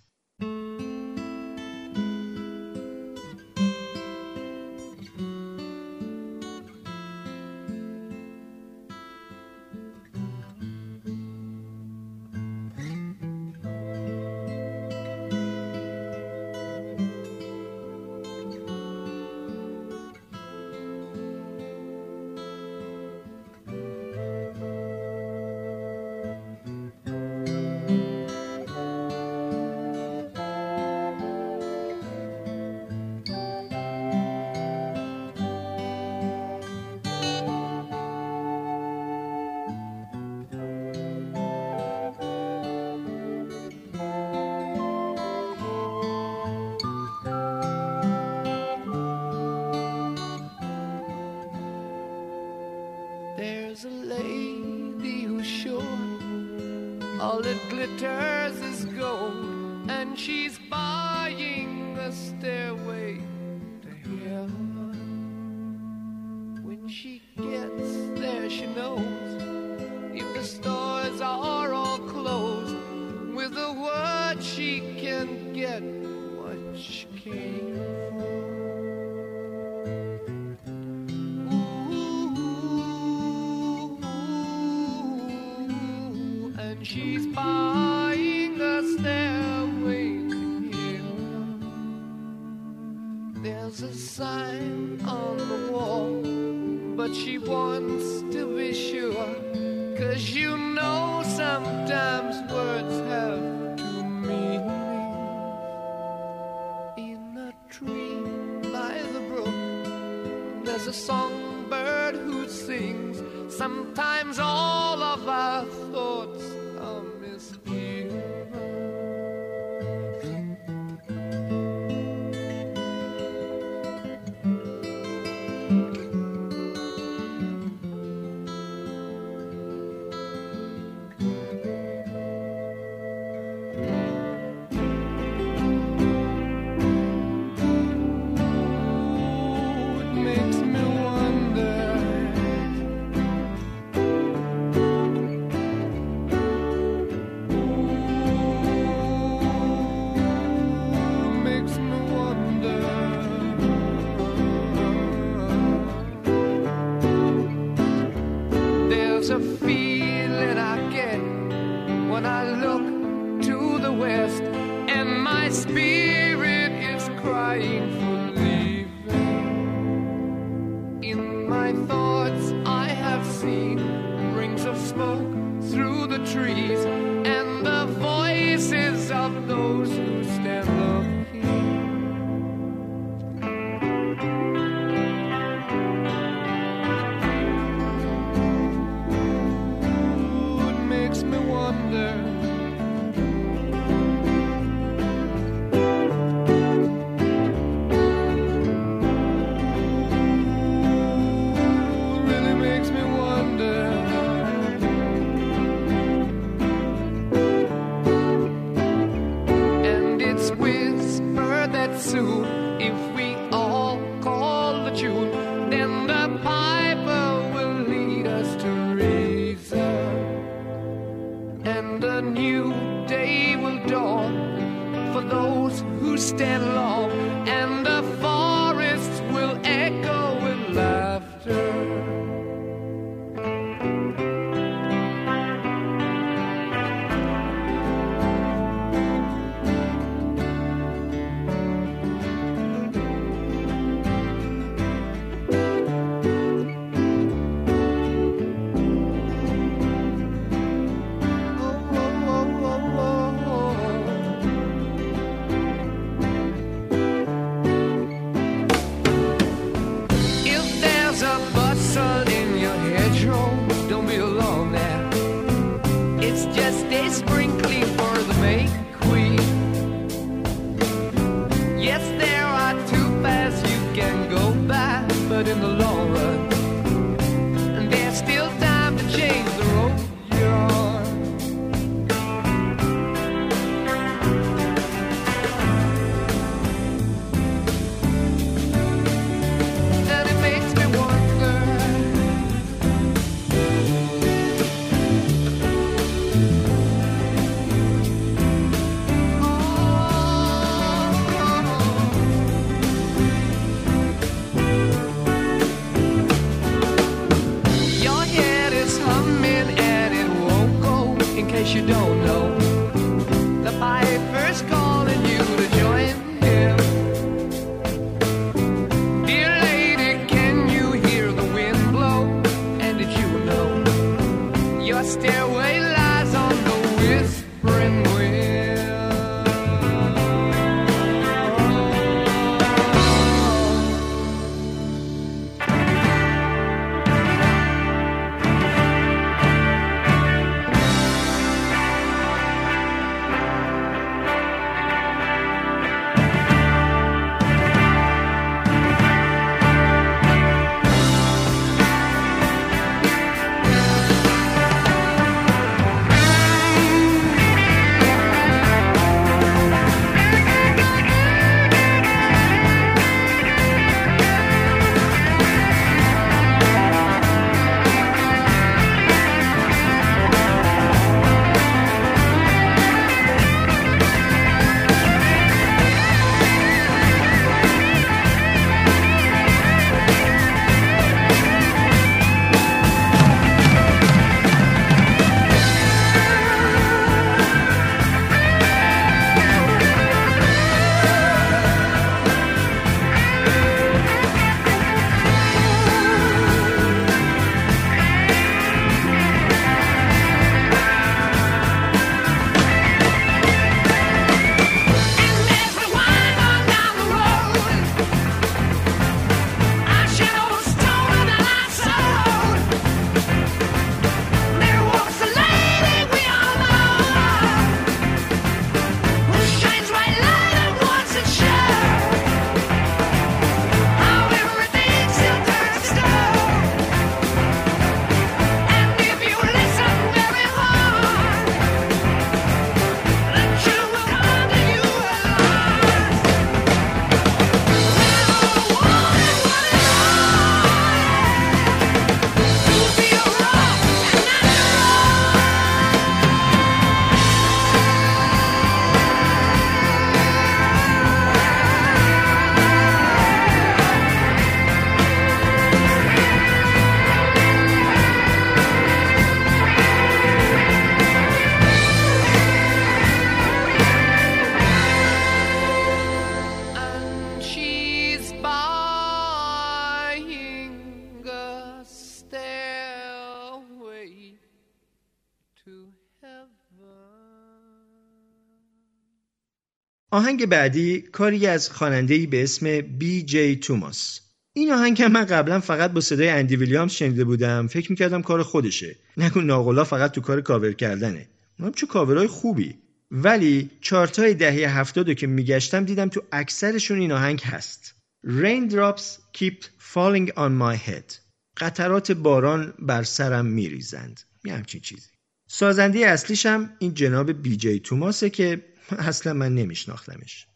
آهنگ بعدی کاری از خواننده‌ای به اسم بی جی توماس. این آهنگ من قبلا فقط با صدای اندی ویلیامز شنیده بودم. فکر می‌کردم کار خودشه. نکن ناقلا فقط تو کار کاور کردنه. اونم چه کاورهای خوبی. ولی چارتای دهه هفتاد که میگشتم دیدم تو اکثرشون این آهنگ هست. Raindrops keep falling on my head. قطرات باران بر سرم میریزند. یه همچین چیزی. سازنده اصلیش هم این جناب بی جی توماسه که اصلا من نمیشناختمش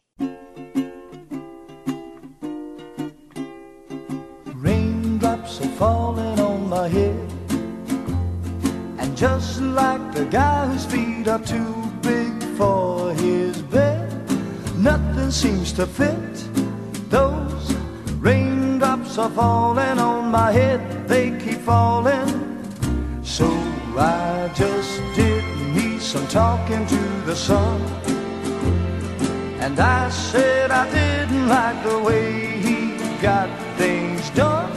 Raindrops are falling on my head. And just like the guy whose feet are too big for his bed, nothing seems to fit. Those raindrops are falling on my head, they keep falling. So I just did me some talking to the sun. And I said I didn't like the way he got things done.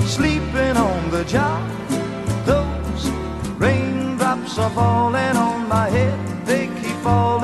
Sleeping on the job, those raindrops are falling on my head, they keep falling.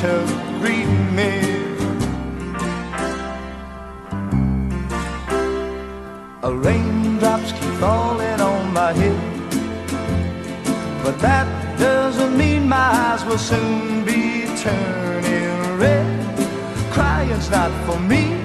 to greet me. A raindrops keep falling on my head, but that doesn't mean my eyes will soon be turning red. Crying's not for me,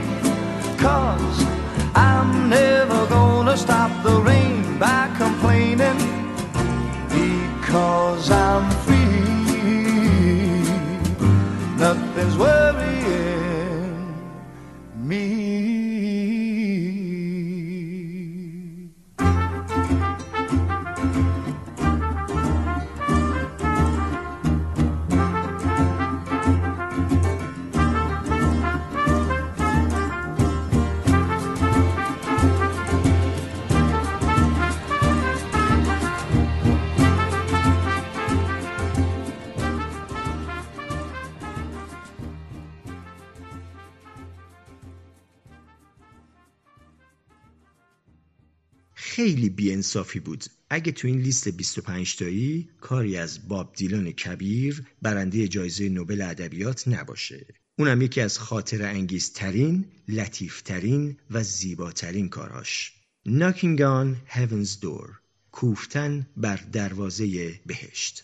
خیلی بیانصافی بود. اگه تو این لیست 25 تایی کاری از باب دیلان کبیر برنده جایزه نوبل ادبیات نباشه. اونم یکی از خاطر انگیزترین، لطیفترین و زیباترین کاراش. Knocking on Heaven's Door کوفتن بر دروازه بهشت.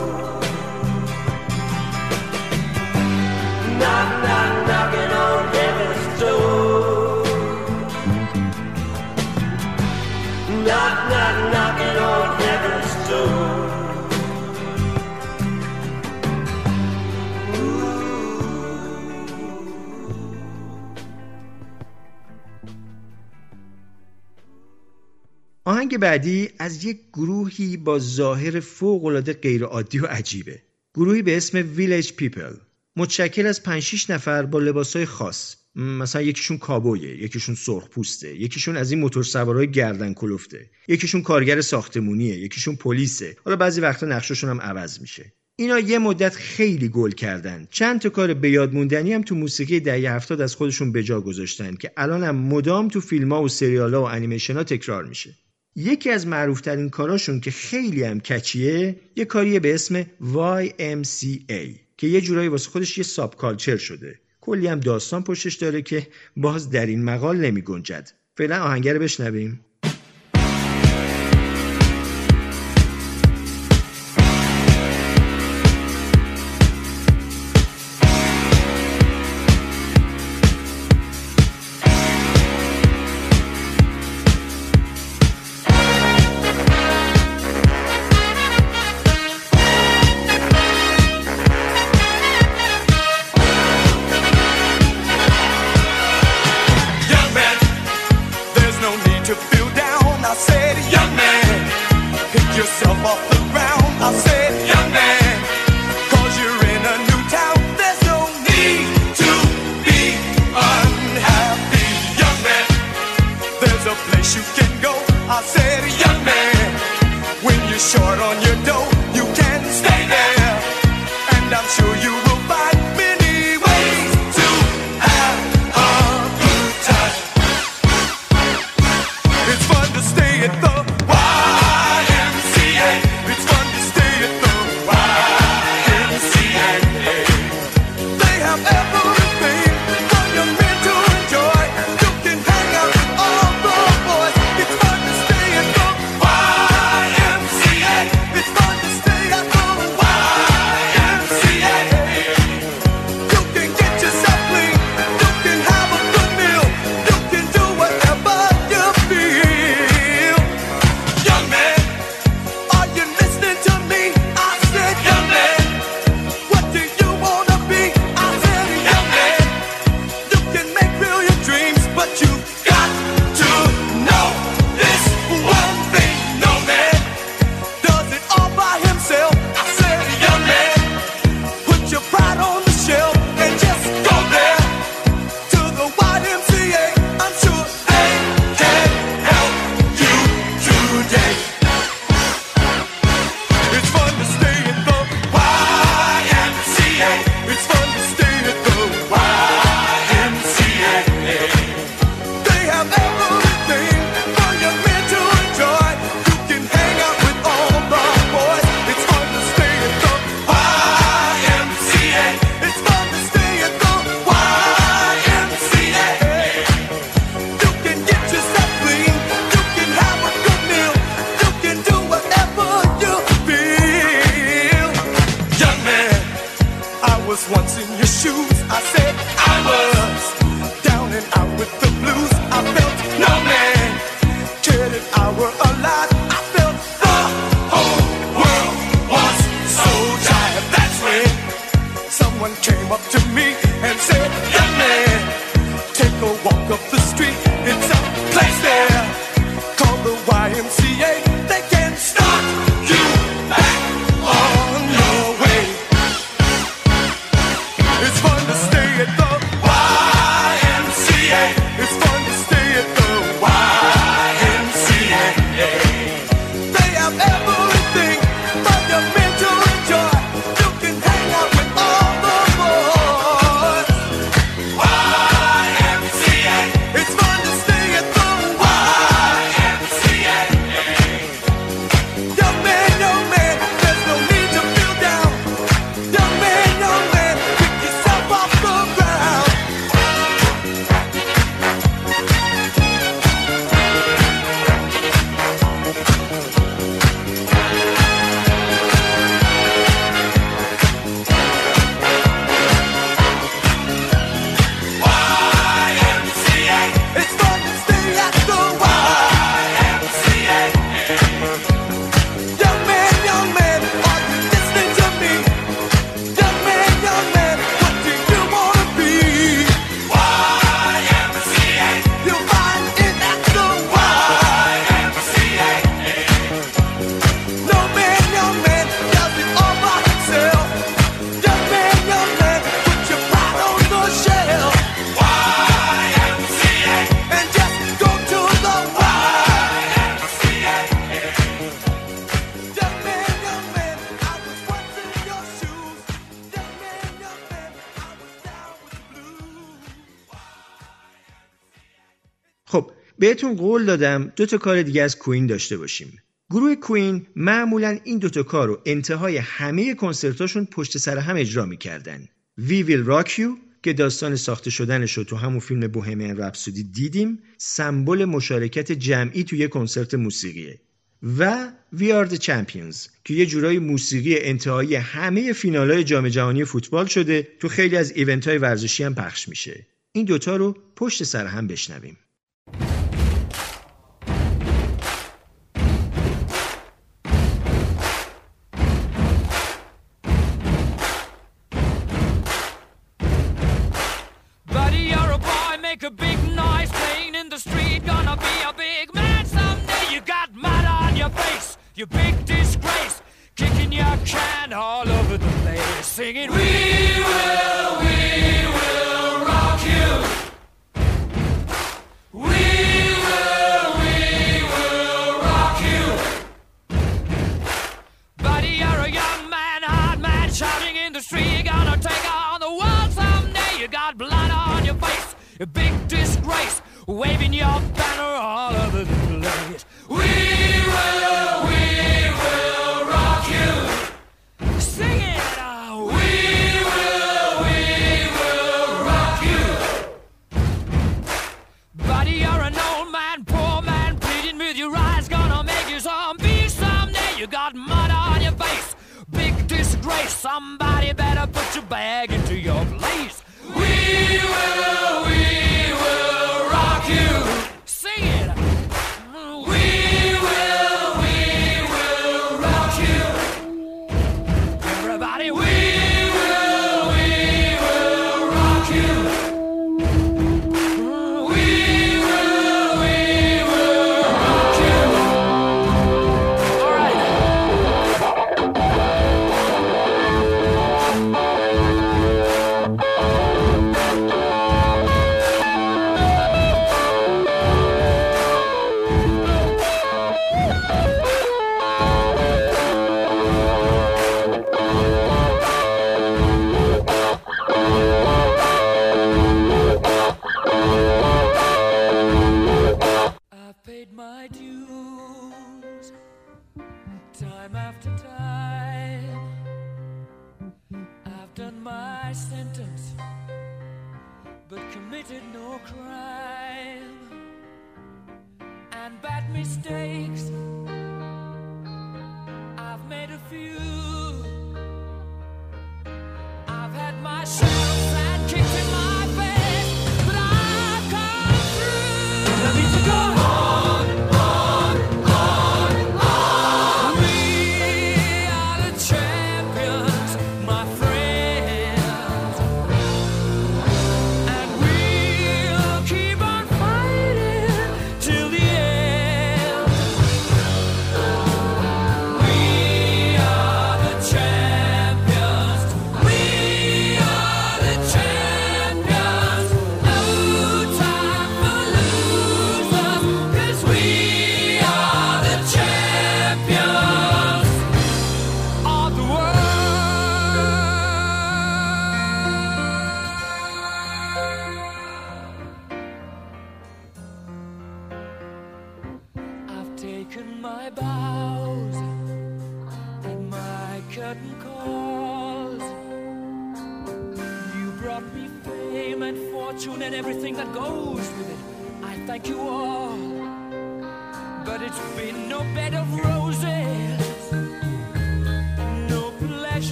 آهنگ بعدی از یک گروهی با ظاهر فوق‌العاده غیرعادی و عجیبه. گروهی به اسم ویلیج پیپل. متشکل از 5 6 نفر با لباسهای خاص. مثلا یکیشون کابویه یکیشون سرخ پوسته یکیشون از این موتور سوارای گردن کلفته یکیشون کارگر ساختمونیه یکیشون پلیسه. حالا بعضی وقتا نقششون هم عوض میشه. اینا یه مدت خیلی گل کردن. چند تا کار به یاد موندنی هم تو موسیقی دهه هفتاد از خودشون به جا گذاشتن که الان هم مدام تو فیلم‌ها و سریال‌ها و انیمیشن ها تکرار میشه. یکی از معروفترین کاراشون که خیلی هم کچیه یه کاریه به اسم YMCA که یه جورایی واسه خودش یه ساب کالچر شده. کلی هم داستان پشتش داره که باز در این مقال نمی گنجد فعلا آهنگر بشنویم. بهتون قول دادم دو تا کار دیگه از کوین داشته باشیم. گروه کوین معمولا این دوتا کار رو انتهای همه کنسرتاشون پشت سر هم اجرا می‌کردن. وی ویل Rock You که داستان ساخته شدنش رو تو همون فیلم بوهمین رپسودی دیدیم سمبل مشارکت جمعی توی کنسرت موسیقیه. و وی Are The چمپیونز که یه جورای موسیقی انتهایی همه فینالای جام جهانی فوتبال شده تو خیلی از ایونت های ورزشی هم پخش میشه. این دوتا رو پشت سر هم بشنویم.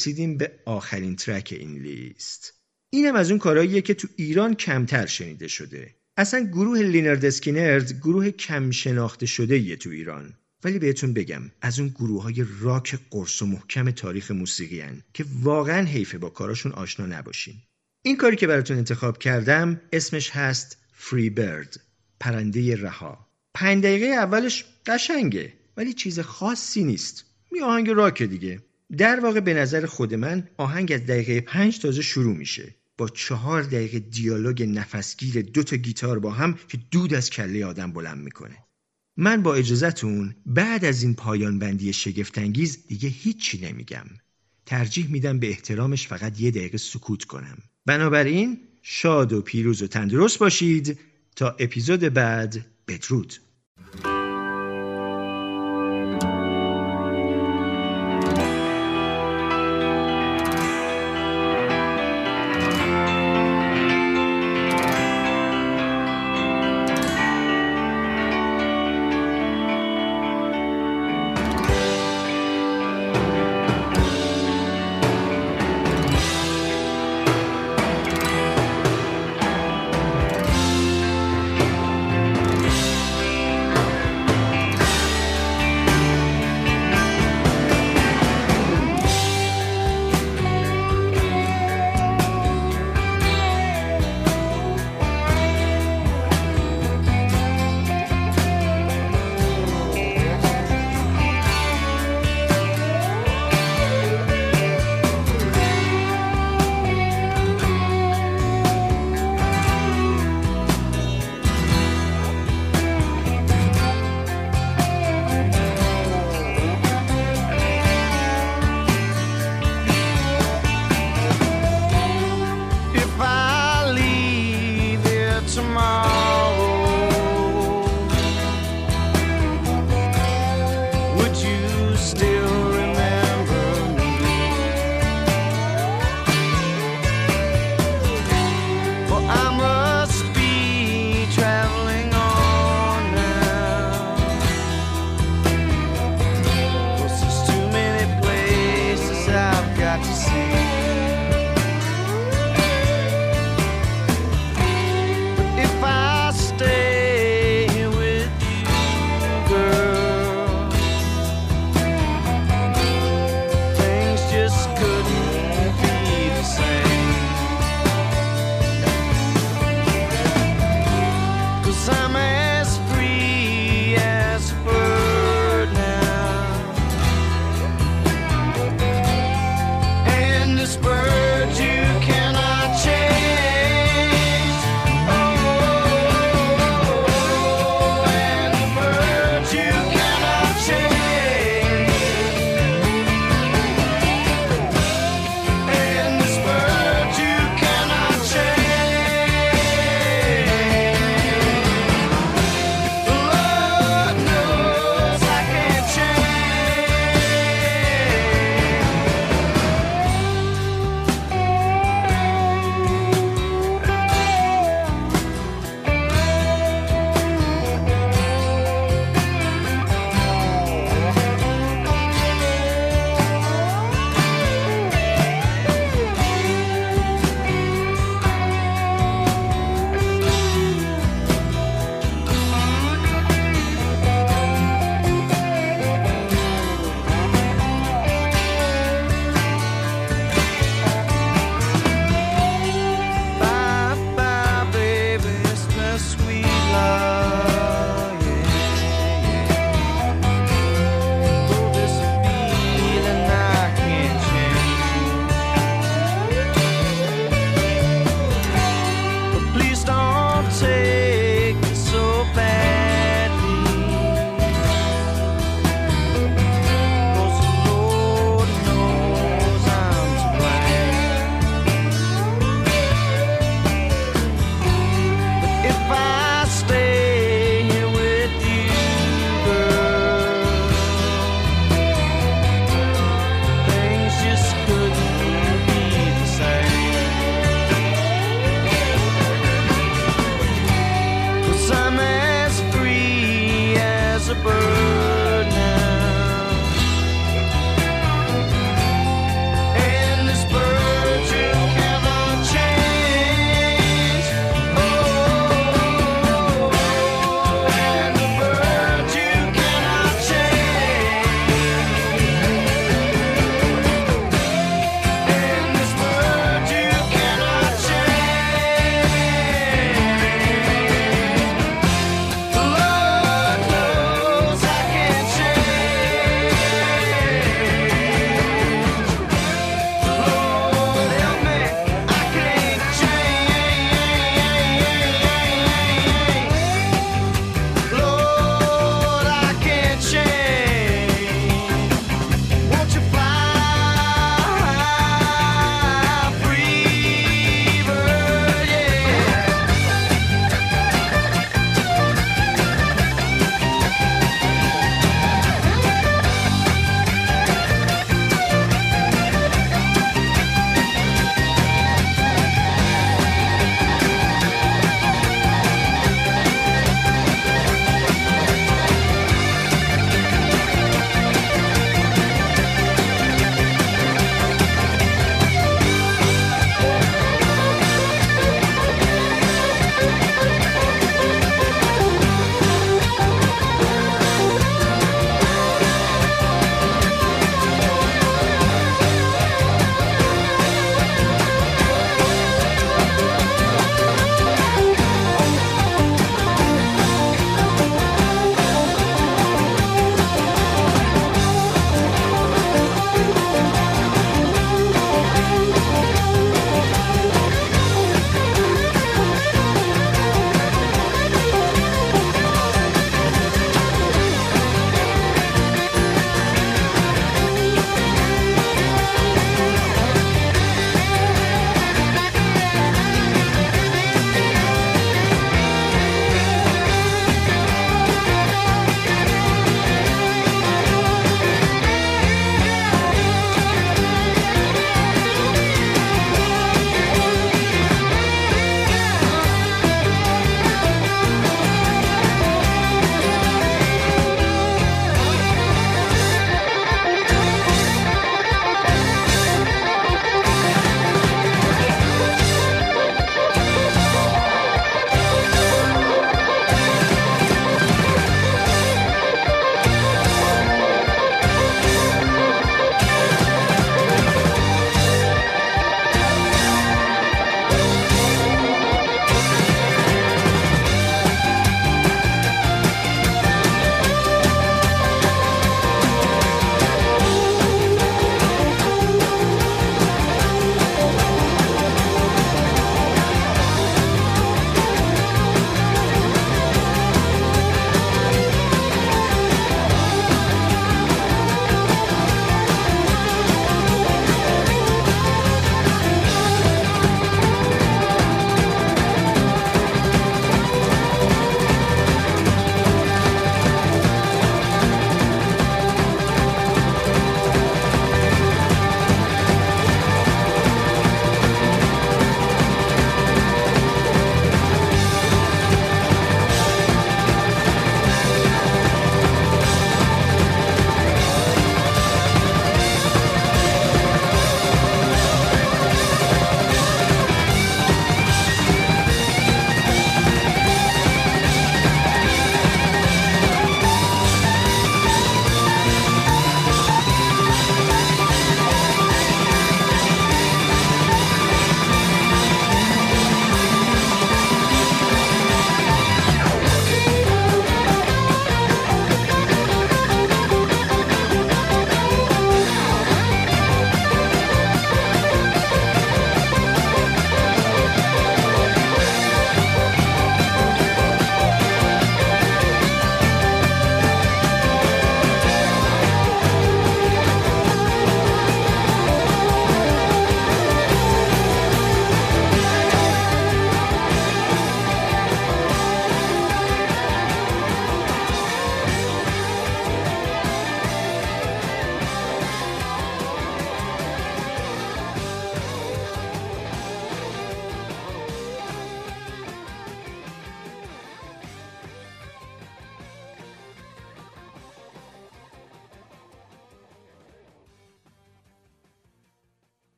رسیدیم به آخرین ترک این لیست. اینم از اون کارهاییه که تو ایران کمتر شنیده شده. اصلا گروه لینرد اسکینرد گروه کم شناخته شده یه تو ایران. ولی بهتون بگم از اون گروه های راک قرص و محکم تاریخ موسیقی هن که واقعا حیفه با کاراشون آشنا نباشین. این کاری که براتون انتخاب کردم اسمش هست فری برد پرنده رها. پنج دقیقه اولش قشنگه ولی چیز خاصی نیست. می آهنگ راک دیگه. در واقع به نظر خود من آهنگ از دقیقه پنج تازه شروع میشه. با چهار دقیقه دیالوگ نفسگیر دو تا گیتار با هم که دود از کله آدم بلند می‌کنه. من با اجازهتون بعد از این پایان بندی شگفتانگیز دیگه هیچی نمیگم. ترجیح میدم به احترامش فقط یه دقیقه سکوت کنم. بنابراین شاد و پیروز و تندرست باشید تا اپیزود بعد. بدرود.